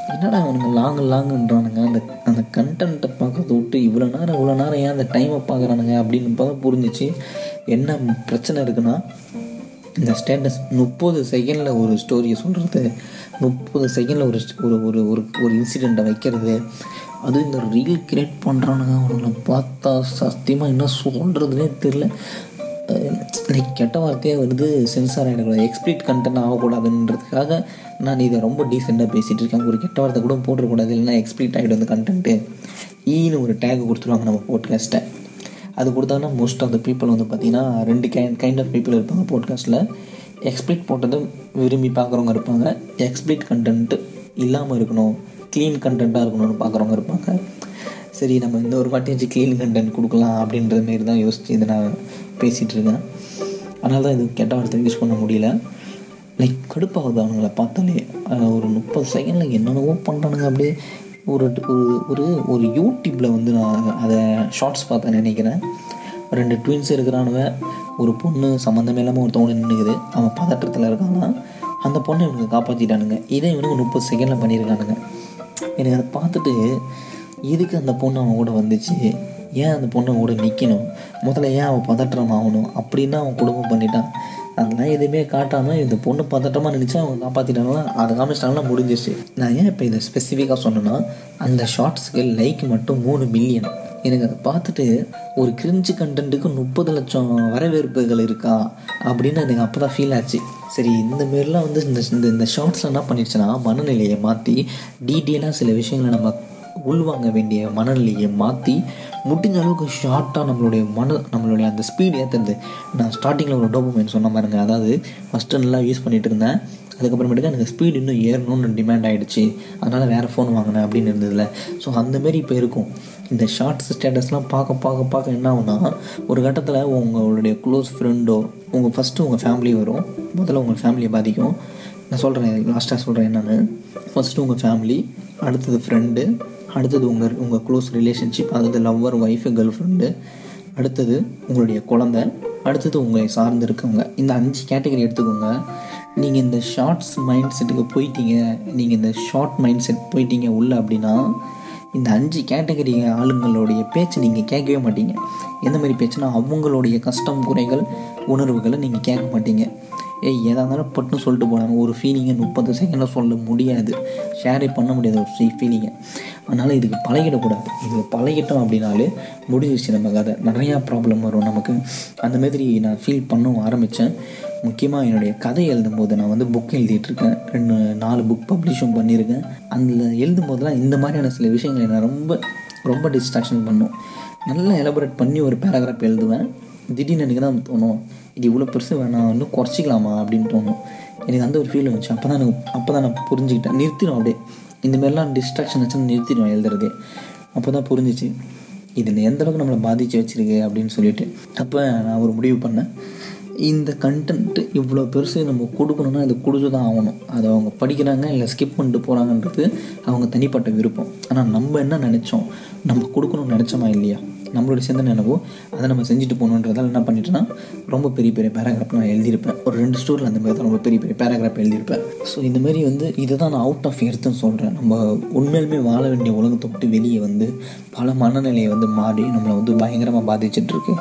என்னடா அவனுங்க லாங்கு லாங்குன்றானுங்க அந்த அந்த கண்டென்ட்டை பார்க்கறத விட்டு இவ்வளோ நேரம் இவ்வளோ நேரம் ஏன் அந்த டைமை பார்க்குறானுங்க அப்படின்னு பார்த்தா புரிஞ்சிச்சு. என்ன பிரச்சனை இருக்குன்னா இந்த ஸ்டேட்டஸ் முப்பது செகண்டில் ஒரு ஸ்டோரியை சொல்கிறது முப்பது செகண்டில் ஒரு ஒரு ஒரு ஒரு ஒரு இன்சிடெண்ட்டை வைக்கிறது அது இந்த ரீல் கிரியேட் பண்ணுறானுங்க அவனுங்களை பார்த்தா சத்தியமாக என்ன சொல்கிறதுனே தெரில லைக் கெட்ட வார்த்தையாக வருது சென்சார் ஆகிடக்கூடாது எக்ஸ்பிளிட் கண்டென்ட் ஆகக்கூடாதுன்றதுக்காக நான் இதை ரொம்ப டீசெண்டாக பேசிகிட்டு இருக்கேன் ஒரு கெட்ட வார்த்தை கூட போட்டுறக்கூடாது. இல்லைன்னா எக்ஸ்பிளிட் ஆகிடும் அந்த கண்டென்ட்டு ஈன்னு ஒரு டேக் கொடுத்துருவாங்க நம்ம போட்காஸ்ட்டை அது கொடுத்தாங்கன்னா மோஸ்ட் ஆஃப் த பீப்புள் வந்து பார்த்திங்கன்னா ரெண்டு கைண்ட் கைண்ட் ஆஃப் பீப்புள் இருப்பாங்க போட்காஸ்ட்டில் எக்ஸ்பிளிட் போட்டதை விரும்பி பார்க்குறவங்க இருப்பாங்க. எக்ஸ்பிளிட் கண்டென்ட்டு இல்லாமல் இருக்கணும். க்ளீன் கண்டென்ட்டாக இருக்கணும்னு பார்க்குறவங்க இருப்பாங்க. சரி நம்ம இந்த ஒரு வாட்டியாச்சும் க்ளீன் கண்டென்ட் கொடுக்கலாம் அப்படின்ற மாரி தான் யோசித்து இதை நான் பேசிகிட்டு இருக்கேன் அதனால தான் இது கெட்ட வார்த்தை யூஸ் பண்ண முடியல. லைக் கடுப்பாகுது அவனுங்களை. பார்த்தாலே ஒரு முப்பது செகண்டில் என்னென்னவோ பண்ணுறானுங்க அப்படியே ஒரு ஒரு ஒரு யூடியூப்பில் வந்து நான் அதை ஷார்ட்ஸ் பார்த்தேன் நினைக்கிறேன். ரெண்டு ட்வின்ஸ் இருக்கிறானுவன் ஒரு பொண்ணு சம்மந்தமே இல்லாமல் ஒருத்தவங்க நின்றுக்குது அவன் பதற்றத்தில் இருக்கான்னா அந்த பொண்ணை இவனுக்கு காப்பாற்றிட்டானுங்க இதே இவனுக்கு முப்பது செகண்டில் பண்ணியிருக்கானுங்க. எனக்கு அதை பார்த்துட்டு எதுக்கு அந்த பொண்ணு அவன் கூட வந்துச்சு? ஏன் அந்த பொண்ணை கூட நிற்கணும் முதல்ல ஏன் அவன் பதற்றம் ஆகணும் அப்படின்னா அவன் குடும்பம் பண்ணிட்டான். அதெல்லாம் எதுவுமே காட்டாமல் இந்த பொண்ணு பதட்டமாக நினச்சா அவங்க காப்பாற்றிட்டாங்கன்னா அதை காமிச்சிட்டாங்கன்னா முடிஞ்சிச்சு நான் ஏன் இப்போ இதை ஸ்பெசிஃபிக்காக சொன்னேன்னா அந்த ஷார்ட்ஸுக்கு லைக் மட்டும் மூணு மில்லியன் எனக்கு அதை பார்த்துட்டு ஒரு கிரிஞ்சு கண்டென்ட்டுக்கு முப்பது லட்சம் வரவேற்புகள் இருக்கா? அப்படின்னு எனக்கு அப்போ தான் ஃபீல் ஆச்சு. சரி இந்த மாரிலாம் வந்து இந்த இந்த இந்த ஷார்ட்ஸில் என்ன பண்ணிடுச்சுன்னா மனநிலையை மாற்றி டீட்டெயிலாக சில விஷயங்களை நம்ம உள்வாங்க வேண்டிய மனநிலையை மாற்றி முடிஞ்ச அளவுக்கு ஷார்ட்டாக நம்மளுடைய மன நம்மளுடைய அந்த ஸ்பீடு ஏற்றுறது நான் ஸ்டார்டிங்கில் ஒரு டோபமைன் சொன்ன மாதிரிங்க அதாவது ஃபஸ்ட்டு நல்லா யூஸ் பண்ணிகிட்டு இருந்தேன். அதுக்கப்புறமேட்டுக்கு எனக்கு ஸ்பீடு இன்னும் ஏறணும்னு டிமாண்ட் ஆகிடுச்சு அதனால் வேறு ஃபோன் வாங்கினேன் அப்படின்னு இருந்ததில்ல ஸோ அந்தமாரி இப்போ இருக்கும். இந்த ஷார்ட்ஸ் ஸ்டேட்டஸ்லாம் பார்க்க பார்க்க பார்க்க என்ன ஆகுனா ஒரு கட்டத்தில் உங்களுடைய க்ளோஸ் ஃப்ரெண்டோ உங்கள் ஃபஸ்ட்டு உங்கள் ஃபேமிலி வரும். முதல்ல உங்கள் ஃபேமிலியை பாதிக்கும். நான் சொல்கிறேன் லாஸ்ட்டாக சொல்கிறேன் என்னென்னு. ஃபஸ்ட்டு உங்கள் ஃபேமிலி அடுத்தது ஃப்ரெண்டு அடுத்தது உங்கள் உங்கள் க்ளோஸ் ரிலேஷன்ஷிப் அதாவது லவ்வர் ஒய்ஃபு கேர்ள் ஃப்ரெண்டு அடுத்தது உங்களுடைய குழந்தை அடுத்தது உங்களை சார்ந்து இருக்கவங்க. இந்த அஞ்சு கேட்டகரி எடுத்துக்கோங்க. நீங்கள் இந்த ஷார்ட்ஸ் மைண்ட் செட்டுக்கு போயிட்டீங்க நீங்கள் இந்த ஷார்ட் மைண்ட் செட் போயிட்டீங்க உள்ள அப்படின்னா இந்த அஞ்சு கேட்டகரி ஆளுங்களுடைய பேச்சை நீங்கள் கேட்கவே மாட்டீங்க. எந்த மாதிரி பேச்சுனா அவங்களுடைய கஷ்டம் குறைகள் உணர்வுகளை நீங்கள் கேட்க மாட்டீங்க. ஏய் எதாக இருந்தாலும் பட்டுன்னு சொல்லிட்டு போனாங்க. ஒரு ஃபீலிங்கை முப்பது செகண்டில் சொல்ல முடியாது. ஷேரே பண்ண முடியாது ஒரு ஃபீலிங்கை அதனால் இதுக்கு பழகிடக்கூடாது. இது பழகிட்டோம் அப்படின்னாலே முடிஞ்சிருச்சு நம்ம கதை. நிறையா ப்ராப்ளம் வரும் நமக்கு. அந்த மாதிரி நான் ஃபீல் பண்ணவும் ஆரம்பித்தேன் முக்கியமாக என்னுடைய கதை எழுதும்போது நான் வந்து புக் எழுதிட்டுருக்கேன். ரெண்டு நாலு புக் பப்ளிஷும் பண்ணியிருக்கேன். அதில் எழுதும்போதெல்லாம் இந்த மாதிரியான சில விஷயங்களை நான் ரொம்ப ரொம்ப டிஸ்ட்ராக்ஷன் பண்ணும். நல்லா எலபரேட் பண்ணி ஒரு பேராகிராஃப் எழுதுவேன். திடீர்னு எனக்கு தான் தோணும்? இது இவ்வளோ பெருசு வேணாம் இன்னும் குறைச்சிக்கலாமா அப்படின்னு தோணும். எனக்கு அந்த ஒரு ஃபீல் வந்துச்சு. அப்போ தான் எனக்கு அப்போ தான் நான் புரிஞ்சுக்கிட்டேன். நிறுத்திடும் அப்படியே. இந்தமாரிலாம் டிஸ்ட்ராக்ஷன் வச்சு நிறுத்திடுவேன் எழுதுறது அப்போ தான் புரிஞ்சிச்சு. இது எந்த அளவுக்கு நம்மளை பாதித்து வச்சுருக்கு அப்படின்னு சொல்லிட்டு. அப்போ நான் ஒரு முடிவு பண்ணேன். இந்த கண்டென்ட்டு இவ்வளோ பெருசு நம்ம கொடுக்கணும்னா இதை கொடுத்து தான் ஆகணும். அதை அவங்க படிக்கிறாங்க இல்லை ஸ்கிப் பண்ணிட்டு போகிறாங்கன்றது அவங்க தனிப்பட்ட விருப்பம். ஆனால் நம்ம என்ன நினச்சோம்? நம்ம கொடுக்கணும்னு நினச்சோமா இல்லையா? நம்மளோட சிந்தனை என்னவோ அதை நம்ம செஞ்சுட்டு போகணுன்றதால என்ன பண்ணிட்டேன்னா ரொம்ப பெரிய பெரிய பேராகிராஃப் நான் எழுதியிருப்பேன். ஒரு ரெண்டு ஸ்டோரில் அந்த மாதிரி தான் ரொம்ப பெரிய பெரிய பேராகிராஃப் எழுதியிருப்பேன். ஸோ இந்த மாதிரி வந்து இதை தான் நான் அவுட் ஆஃப் எர்த்துன்னு சொல்கிறேன் நம்ம உண்மையிலுமே வாழ வேண்டிய உலகத்தை விட்டு வெளியே வந்து பல மனநிலையை வந்து மாறி நம்மளை வந்து பயங்கரமாக பாதிச்சிட்ருக்கு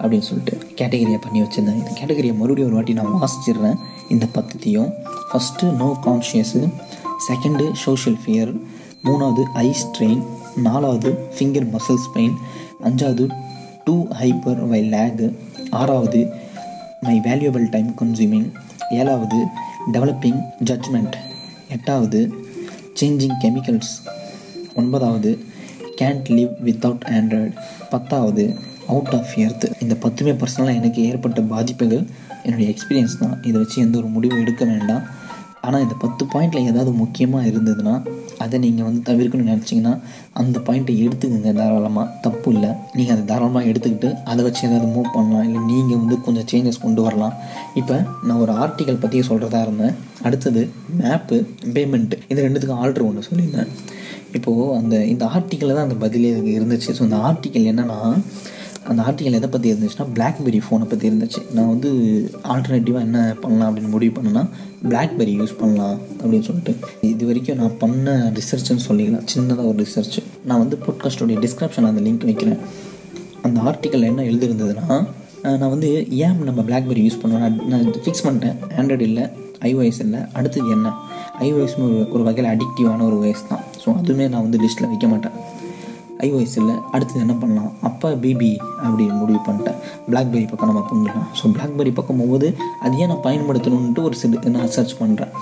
அப்படின்னு சொல்லிட்டு கேட்டகரியாக பண்ணி வச்சுருந்தேன். இந்த கேட்டகரியை மறுபடியும் ஒரு வாட்டி நான் வாசிச்சிடுறேன் இந்த பத்தத்தையும் first no conscious second social fear மூணாவது ஐ ஸ்ட்ரெயின் நாலாவது ஃபிங்கர் மசில்ஸ் பெயின் அஞ்சாவது டூ ஹைப்பர் வை லேகு ஆறாவது மை வேல்யூபிள் டைம் கன்சியூமிங் ஏழாவது டெவலப்பிங் ஜட்ஜ்மெண்ட் எட்டாவது சேஞ்சிங் கெமிக்கல்ஸ் ஒன்பதாவது கேன்ட் லிவ் வித்தவுட் ஆண்ட்ராய்டு பத்தாவது அவுட் ஆஃப் எர்த் இந்த பத்துமே பர்சனலாக எனக்கு ஏற்பட்ட பாதிப்புகள் என்னுடைய எக்ஸ்பீரியன்ஸ் தான். இதை வச்சு எந்த ஒரு முடிவும் எடுக்க வேண்டாம். ஆனால் இந்த பத்து பாயிண்டில் ஏதாவது முக்கியமாக இருந்ததுன்னா அதை நீங்கள் வந்து தவிர்க்கணும்னு நினச்சிங்கன்னா அந்த பாயிண்ட்டை எடுத்துக்கோங்க தாராளமாக தப்பு இல்லை. நீங்கள் அதை தாராளமாக எடுத்துக்கிட்டு அதை வச்சு ஏதாவது மூவ் பண்ணலாம். இல்லை நீங்கள் வந்து கொஞ்சம் சேஞ்சஸ் கொண்டு வரலாம். இப்போ நான் ஒரு ஆர்டிக்கல் பற்றி சொல்கிறதா இருந்தேன். அடுத்தது மேப்பு பேமெண்ட்டு இது ரெண்டுத்துக்கும் ஆர்டர் ஒன்று சொல்லியிருந்தேன். இப்போது அந்த இந்த ஆர்டிக்கலில் தான் அந்த பதிலே இருந்துச்சு. ஸோ அந்த ஆர்டிக்கல் என்னென்னா அந்த ஆர்டிகல் எதை பற்றி இருந்துச்சுன்னா பிளாக்பெரி ஃபோனை பற்றி இருந்துச்சு. நான் வந்து ஆல்டர்னேட்டிவாக என்ன பண்ணலாம் அப்படின்னு முடிவு பண்ணேன்னா பிளாக்பெரி யூஸ் பண்ணலாம் அப்படின்னு சொல்லிட்டு. இது வரைக்கும் நான் பண்ண ரிசர்ச்னு சொல்லிக்கலாம் சின்னதாக ஒரு ரிசர்ச் நான் வந்து பாட்காஸ்டோடைய டிஸ்கிரிப்ஷனில் அந்த லிங்க் வைக்கிறேன். அந்த ஆர்டிக்கல் என்ன எழுதிருந்ததுன்னா நான் வந்து ஏன் நம்ம பிளாக்பெரி யூஸ் பண்ணுவேன் நான் ஃபிக்ஸ் பண்ணிட்டேன். ஆண்ட்ராய்டு இல்லை ஐஓஎஸ் இல்லை. அடுத்தது என்ன? ஐஓஎஸ்னு ஒரு ஒரு வகையில் அடிக்டிவான ஒரு வயசு தான். ஸோ அதுவுமே நான் வந்து லிஸ்ட்டில் வைக்க மாட்டேன். ஐ வயசில் அடுத்தது என்ன பண்ணலாம்? அப்போ பிபி அப்படி முடிவு பண்ணிட்டேன். பிளாக்பெரி பக்கம் நம்ம பண்ணிடலாம் ஸோ பிளாக்பெரி பக்கம் போகும்போது அது ஏன் நான் பயன்படுத்தணுன்ட்டு ஒரு சில நான் சர்ச் பண்ணுறேன்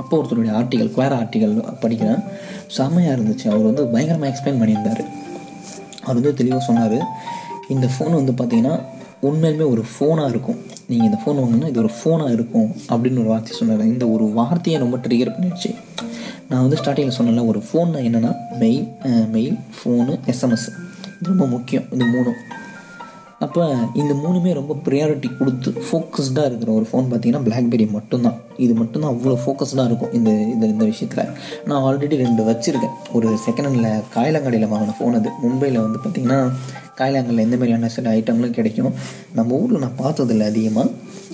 அப்போ ஒருத்தருடைய ஆர்டிகல் குவேர் ஆர்டிகல் படிக்கிறேன். செம்மையாக இருந்துச்சு. அவர் வந்து பயங்கரமாக எக்ஸ்பிளைன் பண்ணியிருந்தார். அவர் வந்து தெளிவாக சொன்னார் இந்த ஃபோன் வந்து பார்த்திங்கன்னா உண்மையிலுமே ஒரு ஃபோனாக இருக்கும். நீங்கள் இந்த ஃபோன் வாங்கினா இது ஒரு ஃபோனாக இருக்கும். அப்படின்னு ஒரு வார்த்தை சொன்னார். இந்த ஒரு வார்த்தையை ரொம்ப ட்ரிகர் பண்ணிடுச்சு. நான் வந்து ஸ்டார்டிங்கில் சொன்னல ஒரு ஃபோன் என்னென்னா மெயில் மெயில் ஃபோனு எஸ்எம்எஸ் இது ரொம்ப முக்கியம் இந்த மூணும். அப்போ இந்த மூணுமே ரொம்ப ப்ரியாரிட்டி கொடுத்து ஃபோக்கஸ்டாக இருக்கிற ஒரு ஃபோன் பார்த்தீங்கன்னா பிளாக்பெரி மட்டும்தான். இது மட்டும்தான் அவ்வளோ ஃபோக்கஸ்டாக இருக்கும் இந்த இந்த இந்த விஷயத்தில். நான் ஆல்ரெடி ரெண்டு வச்சுருக்கேன். ஒரு செகண்ட் ஹேண்டில் காயலங்காடியில் வாங்கின ஃபோன் அது. மும்பையில் வந்து பார்த்திங்கன்னா காயலாங்கல்ல எந்த மாதிரியான சில ஐட்டங்களும் கிடைக்கும். நம்ம ஊரில் நான் பார்த்ததில்ல அதிகமாக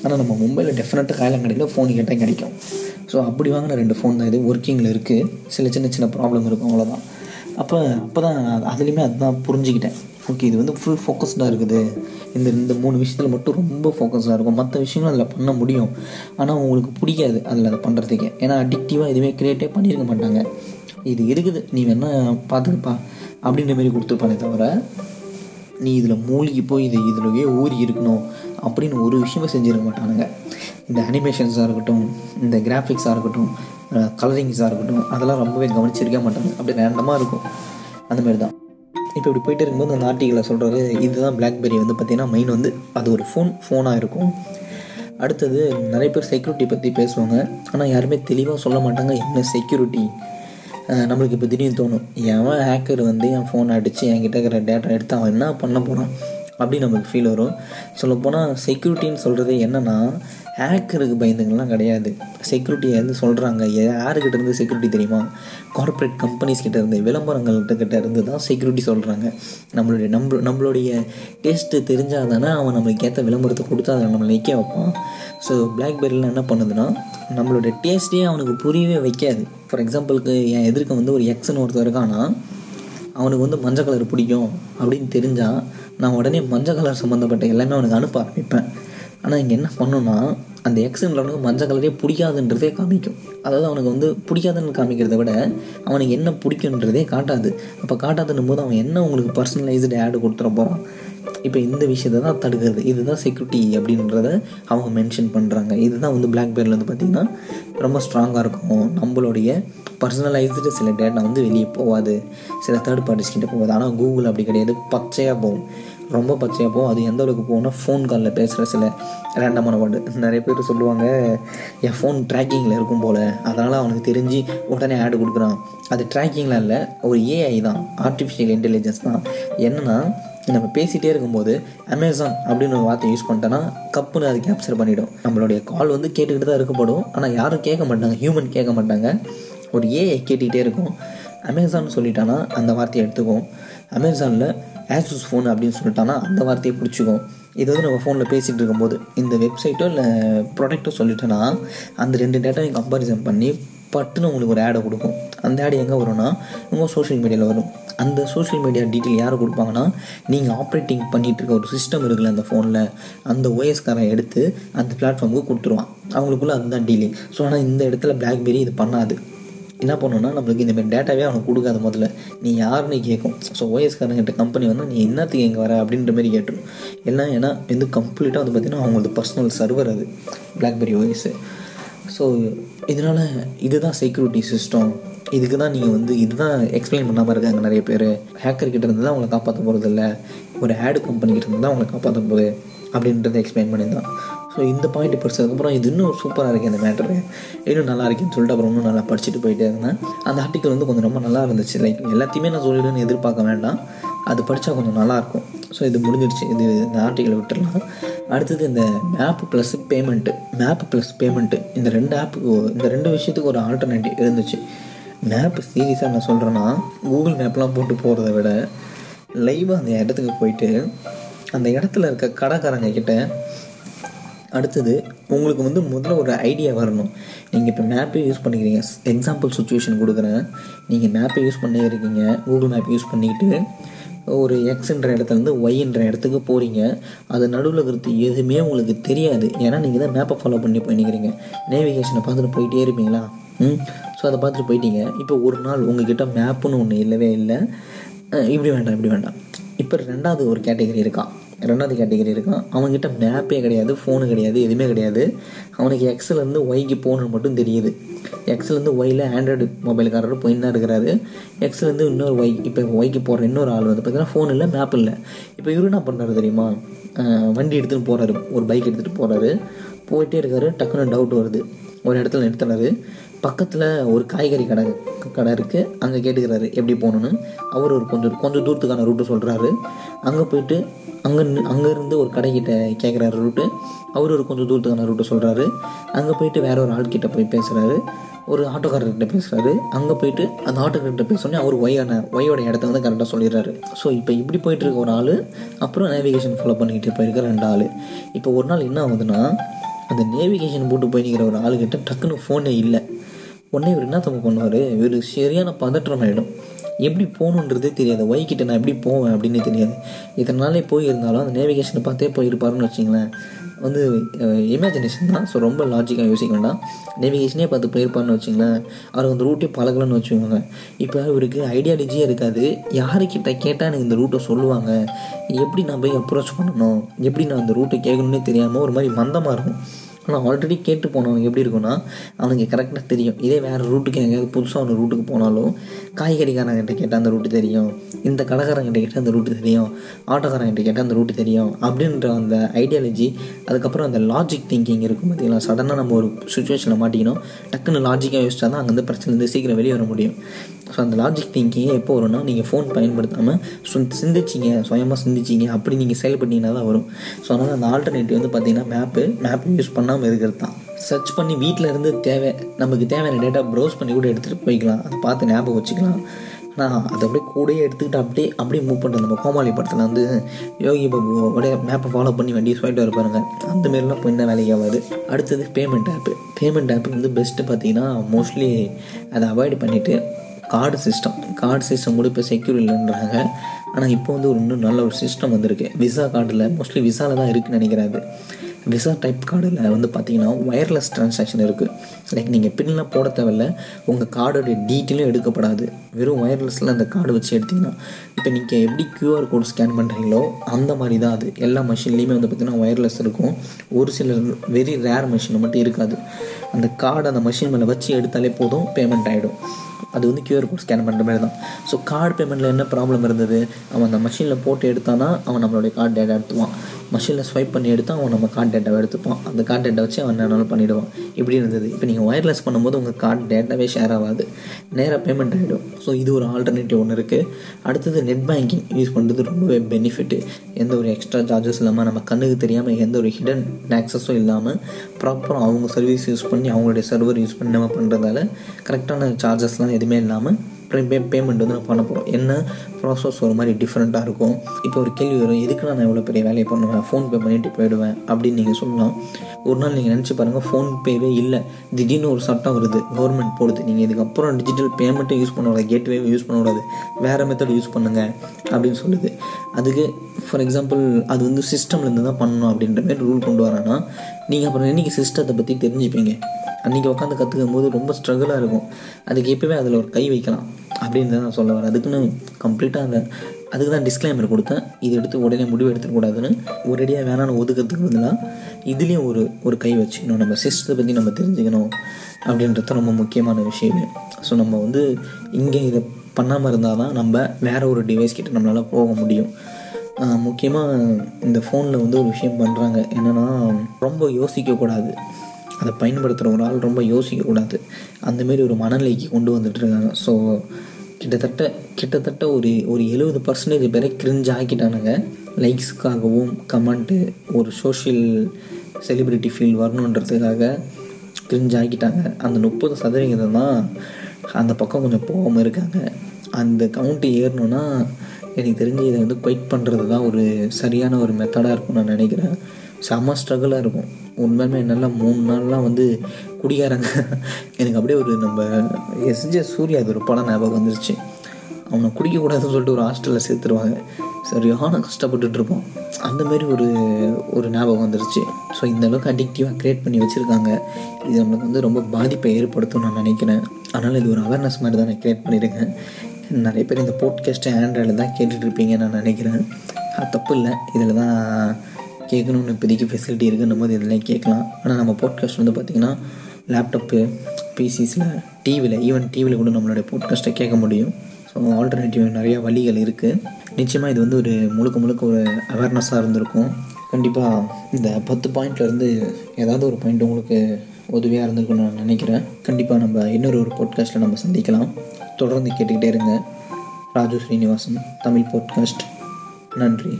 ஆனால் நம்ம மும்பையில் டெஃபினட்டாக காயலாங்கடையில் ஃபோன் கேட்டால் கிடைக்கும். ஸோ அப்படி வாங்கின ரெண்டு ஃபோன் தான் இது. ஒர்க்கிங்கில் இருக்குது சில சின்ன சின்ன ப்ராப்ளம் இருக்கும் அவ்வளோதான் அப்போ அப்போ தான் அதுலேயுமே அதுதான் புரிஞ்சுக்கிட்டேன். ஓகே இது வந்து ஃபுல் ஃபோக்கஸ்டாக இருக்குது. இந்த இந்த மூணு விஷயத்தில் மட்டும் ரொம்ப ஃபோக்கஸாக இருக்கும். மற்ற விஷயங்களும் அதில் பண்ண முடியும். ஆனால் உங்களுக்கு பிடிக்காது அதில் அதை பண்ணுறதுக்கு ஏன்னா அடிக்டிவாக எதுவுமே க்ரியேட்டே பண்ணியிருக்க மாட்டாங்க. இது இருக்குது. நீ வேணால் பார்த்துக்கப்பா அப்படின்ற மாரி கொடுத்துருப்பானே தவிர நீ இதில் மூழ்கி போய் இது இதுலவே ஊறி இருக்கணும். அப்படின்னு ஒரு விஷயமே செஞ்சிருக்க மாட்டானுங்க. இந்த அனிமேஷன்ஸாக இருக்கட்டும் இந்த கிராஃபிக்ஸாக இருக்கட்டும் கலரிங்ஸாக இருக்கட்டும் அதெல்லாம் ரொம்பவே கவனிச்சிருக்க மாட்டாங்க. அப்படி ரேண்டமாக இருக்கும். அந்த மாதிரி தான். இப்போ இப்படி போயிட்டு இருக்கும்போது அந்த ஆர்டிகளை சொல்கிறாரு இதுதான் பிளாக்பெரி வந்து பார்த்திங்கன்னா மெயின் வந்து அது ஒரு ஃபோன் ஃபோனாக இருக்கும். அடுத்தது நிறைய பேர் செக்யூரிட்டி பற்றி பேசுவாங்க. ஆனால் யாருமே தெளிவாக சொல்ல மாட்டாங்க என்ன செக்யூரிட்டி நம்மளுக்கு இப்போ திடீர்னு தோணும் எவன் ஹேக்கர் வந்து என் ஃபோன் அடித்து என்கிட்ட இருக்கிற டேட்டா எடுத்து அவன் என்ன பண்ண போகிறான் அப்படி நமக்கு ஃபீல் வரும். சொல்லப்போனால் செக்யூரிட்டின்னு சொல்கிறது என்னென்னா ஹேக்கருக்கு பயந்துங்கள்லாம் கிடையாது. செக்யூரிட்டி வந்து சொல்கிறாங்க யாருக்கிட்ட இருந்து செக்யூரிட்டி தெரியுமா? கார்ப்பரேட் கம்பெனிஸ் கிட்ட இருந்து விளம்பரங்கள்கிட்ட கிட்ட இருந்து தான் செக்யூரிட்டி சொல்கிறாங்க நம்மளுடைய நம்ம நம்மளுடைய டேஸ்ட்டு தெரிஞ்சால் தானே அவன் நம்மளுக்கு ஏற்ற விளம்பரத்தை கொடுத்து அதை நம்மளை நிற்க வைப்பான். ஸோ பிளாக்பெரியில் என்ன பண்ணுதுன்னா நம்மளுடைய டேஸ்ட்டே அவனுக்கு புரியவே வைக்காது. ஃபார் எக்ஸாம்பிளுக்கு என் எதிர்க்க வந்து ஒரு எக்ஸ்னு ஒருத்தர் இருக்கான்னா அவனுக்கு வந்து மஞ்சள் கலர் பிடிக்கும் அப்படின்னு தெரிஞ்சால் நான் உடனே மஞ்சள் கலர் சம்மந்தப்பட்ட எல்லாமே அவனுக்கு அனுப்ப ஆரம்பிப்பேன். ஆனால் இங்கே என்ன பண்ணுன்னா அந்த எக்ஸன்றவனுக்கு மஞ்சள் கலரே பிடிக்காதுன்றதே காமிக்கும். அதாவது அவனுக்கு வந்து பிடிக்காதுன்னு காமிக்கிறத விட அவனுக்கு என்ன பிடிக்குன்றதே காட்டாது. அப்போ காட்டாதுன்னும் போது அவன் என்ன உங்களுக்கு பர்சனலைஸ்டு ஆடு கொடுத்துட போகிறான் இப்போ இந்த விஷயத்தை தான் தடுக்கிறது. இதுதான் செக்யூரிட்டி அப்படின்றத அவங்க மென்ஷன் பண்ணுறாங்க இதுதான் வந்து பிளாக்பெரியில் வந்து பார்த்திங்கன்னா ரொம்ப ஸ்ட்ராங்காக இருக்கும். நம்மளுடைய பர்சனலைஸ்டு சில டேட்டா வந்து வெளியே போகாது. சில தேர்ட் பார்ட்டிஸ்கிட்ட போகாது. ஆனால் கூகுள் அப்படி கிடையாது. பச்சையாக போகும். ரொம்ப பச்சையாக போகும். அது எந்த அளவுக்கு போகும்னா ஃபோன் காலில் பேசுகிற சில ரேண்டமான வேர்டு நிறைய பேர் சொல்லுவாங்க என் ஃபோன் ட்ராக்கிங்கில் இருக்கும் போல். அதனால் அவனுக்கு தெரிஞ்சு உடனே ஆடு கொடுக்குறான். அது ட்ராக்கிங்கில் இல்லை ஒரு ஏஐ தான். ஆர்டிஃபிஷியல் இன்டெலிஜென்ஸ் தான். என்னென்னா நம்ம பேசிகிட்டே இருக்கும்போது அமேசான் அப்படின்னு ஒரு வார்த்தை யூஸ் பண்ணிட்டோன்னா கப்புன்னு அது கேப்சர் பண்ணிவிடும் நம்மளுடைய கால் வந்து கேட்டுக்கிட்டு தான் இருக்கப்படும் ஆனால் யாரும் கேட்க மாட்டாங்க. ஹியூமன் கேட்க மாட்டாங்க. ஒரு ஏஐ கேட்டுக்கிட்டே இருக்கும். அமேசான் சொல்லிட்டானா அந்த வார்த்தையை எடுத்துக்கும் அமேசானில் ஆசூஸ் ஃபோன் அப்படின்னு சொல்லிட்டானா அந்த வார்த்தையை பிடிச்சிக்கும். இது வந்து நம்ம ஃபோனில் பேசிகிட்டு இருக்கும்போது இந்த வெப்சைட்டோ இல்லை ப்ராடக்ட்டோ சொல்லிட்டோன்னா அந்த ரெண்டு டேட்டாவையும் கம்பாரிசன் பண்ணி பட்டுன்னு உங்களுக்கு ஒரு ஆடை கொடுக்கும். அந்த ஆடு எங்கே வரும்னா உங்கள் சோஷியல் மீடியாவில் வரும். அந்த சோஷியல் மீடியா டீட்டெயில் யார் கொடுப்பாங்கன்னா நீங்கள் ஆப்ரேட்டிங் பண்ணிகிட்டு இருக்க ஒரு சிஸ்டம் இருக்குல்ல அந்த ஃபோனில் அந்த ஓஎஸ்காரன் எடுத்து அந்த பிளாட்ஃபார்முக்கு கொடுத்துருவான். அவங்களுக்குள்ள அதுதான் டீலிங் ஸோ ஆனால் இந்த இடத்துல பிளாக்பெரி இது பண்ணாது. என்ன பண்ணணும்னா நம்மளுக்கு இந்தமாதிரி டேட்டாவே அவனுக்கு கொடுக்காத முதல்ல. நீ யாருன்னு கேட்கும் ஸோ ஓஎஸ்காரங்கிட்ட கம்பெனி வந்து நீ என்னத்துக்கு இங்கே வர அப்படின்ற மாதிரி கேட்டுரும். எல்லாம் ஏன்னா வந்து கம்ப்ளீட்டாக வந்து பார்த்திங்கன்னா அவங்களது பர்சனல் சர்வர் அது. பிளாக்பெரி ஓஎஸ் ஸோ இதனால் இதுதான் செக்யூரிட்டி சிஸ்டம் இதுக்கு தான் நீங்கள் வந்து இதுதான் எக்ஸ்பிளைன் பண்ணாமல் இருக்காங்க நிறைய பேர். ஹேக்கர் கிட்ட இருந்து தான் அவங்களை காப்பாற்ற போகிறது இல்லை ஒரு ஆடு கம்பெனி கிட்ட இருந்து தான் அவங்களை காப்பாற்ற போகுது. அப்படின்றத எக்ஸ்பிளைன் பண்ணியிருந்தான் ஸோ இந்த பாயிண்ட் படிச்சதுக்கப்புறம் இது இன்னும் சூப்பராக இருக்குது இந்த மேட்ரு இன்னும் நல்லா இருக்குன்னு சொல்லிட்டு அப்புறம் இன்னும் நல்லா படிச்சுட்டு போயிட்டே இருந்தேன். அந்த ஆர்டிக்கல் வந்து கொஞ்சம் ரொம்ப நல்லா இருந்துச்சு. லைக் எல்லாத்தையுமே நான் சொல்லிடுன்னு எதிர்பார்க்க வேண்டாம். அது படித்தா கொஞ்சம் நல்லாயிருக்கும் ஸோ இது முடிஞ்சிடுச்சு. இது இந்த ஆர்டிக்கலை விட்டுடலாம் அடுத்தது இந்த map plus payment map plus payment இந்த ரெண்டு ஆப்புக்கு இந்த ரெண்டு விஷயத்துக்கு ஒரு ஆல்டர்னேட்டிவ் இருந்துச்சு. மேப் சீரியஸாக நான் சொல்கிறேன்னா கூகுள் மேப்லாம் போட்டு போகிறத விட லைவாக அந்த இடத்துக்கு போயிட்டு அந்த இடத்துல இருக்க கடைக்காரங்க கிட்ட அடுத்தது உங்களுக்கு வந்து முதல்ல ஒரு ஐடியா வரணும். நீங்கள் இப்போ மேப்பே யூஸ் பண்ணிக்கிறீங்க. எக்ஸாம்பிள் சுச்சுவேஷன் கொடுக்குறேன். நீங்கள் மேப்பை யூஸ் பண்ணே இருக்கீங்க. கூகுள் மேப் யூஸ் பண்ணிக்கிட்டு ஒரு எக்ஸ்ன்ற இடத்துலேருந்து ஒய்ன்ற இடத்துக்கு போகிறீங்க அது நடுவில் இருக்கிறது எதுவுமே உங்களுக்கு தெரியாது. ஏன்னா நீங்கள் தான் மேப்பை ஃபாலோ பண்ணி போயிருக்கிறீங்க நேவிகேஷனை பார்த்துட்டு போயிட்டே இருப்பீங்களா? ம். ஸோ அதை பார்த்துட்டு போயிட்டீங்க. இப்போ ஒரு நாள் உங்ககிட்ட மேப்புன்னு ஒன்று இல்லவே இல்லை. இப்படி வேண்டாம் இப்படி வேண்டாம். இப்போ ரெண்டாவது ஒரு கேட்டகரி இருக்கான் ரெண்டாவது கேட்டகரி இருக்கான். அவன்கிட்ட மேப்பே கிடையாது ஃபோனு கிடையாது எதுவுமே கிடையாது. அவனுக்கு எக்ஸ்லேருந்து ஒய்க்கு போகணுன்னு மட்டும் தெரியுது. எக்ஸ்லேருந்து ஒயில் ஆண்ட்ராய்டு மொபைல்காரர் போயின்னு தான் இருக்கிறாரு. எக்ஸ்லேருந்து இன்னொரு ஒய் இப்போ ஒய்க்கு போகிற இன்னொரு ஆள் வந்து பார்த்தீங்கன்னா ஃபோன் இல்லை மேப் இல்லை. இப்போ இவரு என்ன பண்ணுறாரு தெரியுமா? வண்டி எடுத்துகிட்டு போகிறாரு ஒரு பைக் எடுத்துகிட்டு போகிறாரு போயிட்டே இருக்காரு டக்குன்னு டவுட் வருது. ஒரு இடத்துல நிறுத்துறாரு. பக்கத்தில் ஒரு காய்கறி கடை கடை இருக்குது அங்கே கேட்டுக்கிறாரு எப்படி போகணுன்னு அவர் ஒரு கொஞ்சம் கொஞ்சம் தூரத்துக்கான ரூட்டு சொல்கிறாரு அங்கே போயிட்டு அங்கே அங்கேருந்து ஒரு கடைக்கிட்ட கேட்குறாரு ரூட்டு அவர் ஒரு கொஞ்சம் தூரத்துக்கான ரூட்டை சொல்கிறாரு அங்கே போயிட்டு வேற ஒரு ஆள்கிட்ட போய் பேசுகிறாரு ஒரு ஆட்டோக்காரர்கிட்ட பேசுகிறாரு அங்கே போயிட்டு அந்த ஆட்டோக்காரர்கிட்ட பேசோடனே அவர் ஒய்யான ஒய்யோட இடத்த வந்து கரெக்டாக சொல்லிடுறாரு. ஸோ இப்போ இப்படி போயிட்டு இருக்க ஒரு ஆள் அப்புறம் நேவிகேஷன் ஃபாலோ பண்ணிக்கிட்டு போயிருக்க ரெண்டு ஆள். இப்போ ஒரு நாள் என்ன ஆகுதுன்னா அந்த நேவிகேஷன் போட்டு போய் நிற்கிற ஒரு ஆளுகிட்ட டக்குன்னு ஃபோனே இல்லை. உடனே இவர் என்ன தப்பு பண்ணுவார்? இவர் சரியான பதற்றம் ஆகிடும் எப்படி போகணுன்றதே தெரியாது. ஒய்கிட்ட நான் எப்படி போவேன் அப்படின்னு தெரியாது. இத்தனை நாளே போயிருந்தாலும் அந்த நேவிகேஷனை பார்த்தே போயிருப்பாருன்னு வச்சிங்களேன் வந்து இமேஜினேஷன் தான். ஸோ ரொம்ப லாஜிக்காக யோசிக்க வேண்டாம். நேவிகேஷனே பார்த்து போயிருப்பாருன்னு வச்சிங்களேன் அவருக்கு அந்த ரூட்டே பழகலன்னு வச்சுக்கோங்க. இப்போ இவருக்கு ஐடியாலஜியே இருக்காது. யாருக்கிட்ட கேட்டால் எனக்கு இந்த ரூட்டை சொல்லுவாங்க. எப்படி நான் போய் அப்ரோச் பண்ணணும்? எப்படி நான் அந்த ரூட்டை கேட்கணுன்னே தெரியாமல் ஒரு மாதிரி மந்தமாக இருக்கும். ஆனால் ஆல்ரெடி கேட்டு போனவனுக்கு எப்படி இருக்கும்னா அவனுக்கு கரெக்டாக தெரியும். இதே வேறு ரூட்டுக்கு எங்கேயாவது புதுசாக ஒரு ரூட்டுக்கு போனாலும் காய்கறிக்காரங்கிட்ட கேட்டால் அந்த ரூட்டு தெரியும். இந்த கடைக்காரங்கிட்ட கேட்டால் அந்த ரூட்டு தெரியும். ஆட்டோக்காரங்கிட்ட கேட்டால் அந்த ரூட்டு தெரியும். அப்படின்ற அந்த ஐடியாலஜி அதுக்கப்புறம் அந்த லாஜிக் திங்கிங் இருக்கும் பார்த்தீங்களா சடனாக நம்ம ஒரு சுச்சுவேஷனில் மாட்டிக்கணும். டக்குன்னு லாஜிக்காக யோசிச்சா தான் அங்கேருந்து பிரச்சனைலேருந்து சீக்கிரம் வெளியே வர முடியும். ஸோ அந்த லாஜிக் திங்கிங்கே எப்போ வரும்னா நீங்கள் ஃபோன் பயன்படுத்தாமல் சிந்திச்சிங்க சுயமாக சிந்திச்சிங்க அப்படி நீங்கள் செயல்பட்டீங்கன்னா தான் வரும். ஸோ அதனால் அந்த ஆல்டர்னேட்டிவ் வந்து பார்த்தீங்கன்னா மேப்பு மேப் யூஸ் பண்ணால் பண்ணாமல் இருக்கிறது தான் சர்ச் பண்ணி வீட்டில் இருந்து தேவை நமக்கு தேவையான டேட்டா ப்ரௌஸ் பண்ணி கூட எடுத்துகிட்டு போய்க்கலாம். அதை பார்த்து ஞாபகம் வச்சுக்கலாம். ஆனால் அதை அப்படியே கூடயே எடுத்துக்கிட்டு அப்படியே அப்படியே மூவ் பண்ணுறது நம்ம கோமாளி படத்தில் வந்து யோகி பாபு அப்படியே மேப்பை ஃபாலோ பண்ணி வண்டியை போயிட்டு இருப்பாருங்க அந்த மாரிலாம் போய் என்ன வேலைக்கு ஆகாது. அடுத்தது பேமெண்ட் ஆப்பு பேமெண்ட் ஆப் வந்து பெஸ்ட்டு பார்த்தீங்கன்னா மோஸ்ட்லி அதை அவாய்ட் பண்ணிவிட்டு கார்டு சிஸ்டம் கார்டு சிஸ்டம் கூட இப்போ செக்யூர் இல்லைன்றாங்க. ஆனால் இப்போ வந்து ஒரு இன்னும் நல்ல ஒரு சிஸ்டம் வந்திருக்கு. விசா கார்டில் மோஸ்ட்லி விசாவில் தான் இருக்குதுன்னு நினைக்கிறாரு. விசா டைப் கார்டில் வந்து பார்த்தீங்கன்னா ஒயர்லெஸ் ட்ரான்சாக்ஷன் இருக்குது லைக் நீங்கள் பின்லாம் போட தேவையில்ல. உங்கள் கார்டோடைய டீட்டெயிலும் எடுக்கப்படாது. வெறும் ஒயர்லெஸில் அந்த கார்டு வச்சு எடுத்திங்கன்னா. இப்போ நீங்கள் எப்படி க்யூஆர் கோட் ஸ்கேன் பண்ணுறீங்களோ அந்த மாதிரி தான் அது. எல்லா மிஷின்லேயுமே வந்து பார்த்திங்கன்னா ஒயர்லெஸ் இருக்கும். ஒரு சில வெரி ரேர் மிஷின் மட்டும் இருக்காது. அந்த கார்டு அந்த மிஷின் மேலே வச்சு எடுத்தாலே போதும் பேமெண்ட் ஆகிடும் அது வந்து கியூஆர் கோட் ஸ்கேன் பண்ணுற மாதிரி தான். ஸோ கார்டு பேமெண்ட்டில் என்ன ப்ராப்ளம் இருந்தது? அவன் அந்த மிஷினில் போட்டு எடுத்தானா அவன் நம்மளுடைய கார்டு டேட்டா எடுத்துவான் மஷினில் ஸ்வைப் பண்ணி எடுத்து அவன் நம்ம கான்டென்ட்டை எடுத்துப்பான். அந்த கான்டென்ட்டை வச்சு அவன் என்னன்னாலும் பண்ணிவிடுவான் இப்படி இருந்தது. இப்போ நீங்கள் ஒயர்லெஸ் பண்ணும்போது உங்கள் கார்டு டேட்டாவே ஷேர் ஆகாது. நேராக பேமெண்ட் ஆகிடும் ஸோ இது ஒரு ஆல்டர்னேட்டிவ் ஒன்று இருக்குது அடுத்தது நெட் பேங்கிங் யூஸ் பண்ணுறது ரொம்பவே பெனிஃபிட்டு எந்த ஒரு எக்ஸ்ட்ரா சார்ஜஸ் இல்லாமல் நம்ம கண்ணுக்கு தெரியாமல் எந்த ஒரு ஹிடன் டேக்ஸஸும் இல்லாமல் ப்ராப்பராக அவங்க சர்வீஸ் யூஸ் பண்ணி அவங்களுடைய சர்வர் யூஸ் பண்ணி நம்ம பண்ணுறதால கரெக்டான சார்ஜஸ்லாம் எதுவுமே இல்லாமல் பே பேமெண்ட் வந்து நம்ம பண்ண போகிறோம் என்ன? ப்ராசஸ் ஒரு மாதிரி டிஃப்ரெண்ட்டாக இருக்கும். இப்போ ஒரு கேள்வி வரும் எதுக்கு நான் எவ்வளோ பெரிய வேலையை பண்ணுவேன்? ஃபோன்பே பண்ணிட்டு போயிடுவேன்? அப்படின்னு நீங்கள் சொல்லலாம். ஒரு நாள் நீங்கள் நினச்சி பாருங்கள் ஃபோன்பேவே இல்லை. திடீர்னு ஒரு சட்டம் வருது கவர்மெண்ட் போடுது. நீங்கள் இதுக்கப்புறம் டிஜிட்டல் பேமெண்ட்டும் யூஸ் பண்ணக்கூடாது கேட்வே யூஸ் பண்ணக்கூடாது வேறு மெத்தட் யூஸ் பண்ணுங்கள் அப்படின்னு சொல்லுது. அதுக்கு ஃபார் எக்ஸாம்பிள் அது வந்து சிஸ்டம்லேருந்து தான் பண்ணணும் அப்படின்ற மாதிரி ரூல் கொண்டு வரான்னா நீங்கள் அப்புறம் என்றைக்கு சிஸ்டத்தை பற்றி தெரிஞ்சுப்பீங்க? அன்றைக்கி உட்காந்து கற்றுக்கும் போது ரொம்ப ஸ்ட்ரகிளாக இருக்கும். அதுக்கு எப்போவே அதில் ஒரு கை வைக்கலாம். அப்படின்னு தான் நான் சொல்ல வரேன். அதுக்குன்னு கம்ப்ளீட்டாக அந்த அதுக்கு தான் டிஸ்க்ளைமர் கொடுத்தேன். இது எடுத்து உடனே முடிவு எடுத்துக்கூடாதுன்னு ஒரேடியாக வேணான்னு ஒதுக்கிறதுக்கு பதிலாக இதுலேயும் ஒரு ஒரு கை வச்சுக்கணும். நம்ம சிஸ்டத்தை பற்றி நம்ம தெரிஞ்சுக்கணும் அப்படின்றது ரொம்ப முக்கியமான விஷயமே. ஸோ நம்ம வந்து இங்கே இதை பண்ணாமல் இருந்தால் தான் நம்ம வேறு ஒரு டிவைஸ் கிட்ட நம்மளால் போக முடியும். முக்கியமாக இந்த ஃபோனில் வந்து ஒரு விஷயம் பண்ணுறாங்க என்னென்னா ரொம்ப யோசிக்கக்கூடாது அதை பயன்படுத்துகிற ஒரு ஆள் ரொம்ப யோசிக்கக்கூடாது. அந்தமாரி ஒரு மனநிலைக்கு கொண்டு வந்துட்டுருக்காங்க ஸோ கிட்டத்தட்ட கிட்டத்தட்ட ஒரு ஒரு எழுபது பர்சன்டேஜ் பேரை கிரிஞ்சு ஆக்கிட்டானுங்க. லைக்ஸுக்காகவும் கமெண்ட்டு ஒரு சோஷியல் செலிப்ரிட்டி ஃபீல் வரணுன்றதுக்காக கிரிஞ்சு ஆக்கிட்டாங்க. அந்த முப்பது சதவிகிதம் தான் அந்த பக்கம் கொஞ்சம் போகாமல் இருக்காங்க. அந்த கவுண்ட்டு ஏறணுன்னா எனக்கு தெரிஞ்சு இதை வந்து குவைட் பண்ணுறது தான் ஒரு சரியான ஒரு மெத்தடாக இருக்கும்னு நான் நினைக்கிறேன். செம்ம ஸ்ட்ரகிளாக இருக்கும். உண்மையுமே நல்லா மூணு நாள்லாம் வந்து குடிகாரங்க. எனக்கு அப்படியே ஒரு நம்ம எஸ்ஜே சூர்யா அது ஒரு படம் ஞாபகம் வந்துருச்சு. அவனை குடிக்கக்கூடாதுன்னு சொல்லிட்டு ஒரு ஹாஸ்டலில் சேர்த்துருவாங்க. சரியான கஷ்டப்பட்டுட்டு இருப்போம் அந்தமாரி ஒரு ஒரு ஞாபகம் வந்துருச்சு. ஸோ இந்தளவுக்கு அடிக்டிவாக க்ரியேட் பண்ணி வச்சுருக்காங்க. இது நம்மளுக்கு வந்து ரொம்ப பாதிப்பை ஏற்படுத்தும் நான் நினைக்கிறேன். அதனால் இது ஒரு அவேர்னஸ் மாதிரி தான் நான் க்ரியேட் பண்ணியிருக்கேன். நிறைய பேர் இந்த போட்காஸ்ட்டை ஆண்ட்ராய்டில் தான் கேட்டுட்ருப்பீங்க நான் நினைக்கிறேன். அது தப்பு இல்லை. இதில் தான் கேட்கணுன்னு இப்போதைக்கு ஃபெசிலிட்டி இருக்குன்னும் போது இதெல்லாம் கேட்கலாம். ஆனால் நம்ம போட்காஸ்ட் வந்து பார்த்திங்கன்னா லேப்டாப்பு பிசிஸில் டிவியில் ஈவன் டிவியில் கூட நம்மளுடைய போட்காஸ்ட்டை கேட்க முடியும். ஸோ ஆல்டர்னேட்டிவ் நிறையா வழிகள் இருக்குது நிச்சயமாக இது வந்து ஒரு முழுக்க முழுக்க ஒரு அவேர்னஸாக இருந்திருக்கும். கண்டிப்பாக இந்த பத்து பாயிண்ட்லேருந்து ஏதாவது ஒரு பாயிண்ட் உங்களுக்கு உதவியாக இருந்திருக்குன்னு நான் நினைக்கிறேன். கண்டிப்பாக நம்ம இன்னொரு ஒரு போட்காஸ்ட்டில் நம்ம சந்திக்கலாம். தொடர்ந்து கேட்டுக்கிட்டே இருங்க. ராஜு ஸ்ரீனிவாசன் தமிழ் போட்காஸ்ட் நன்றி.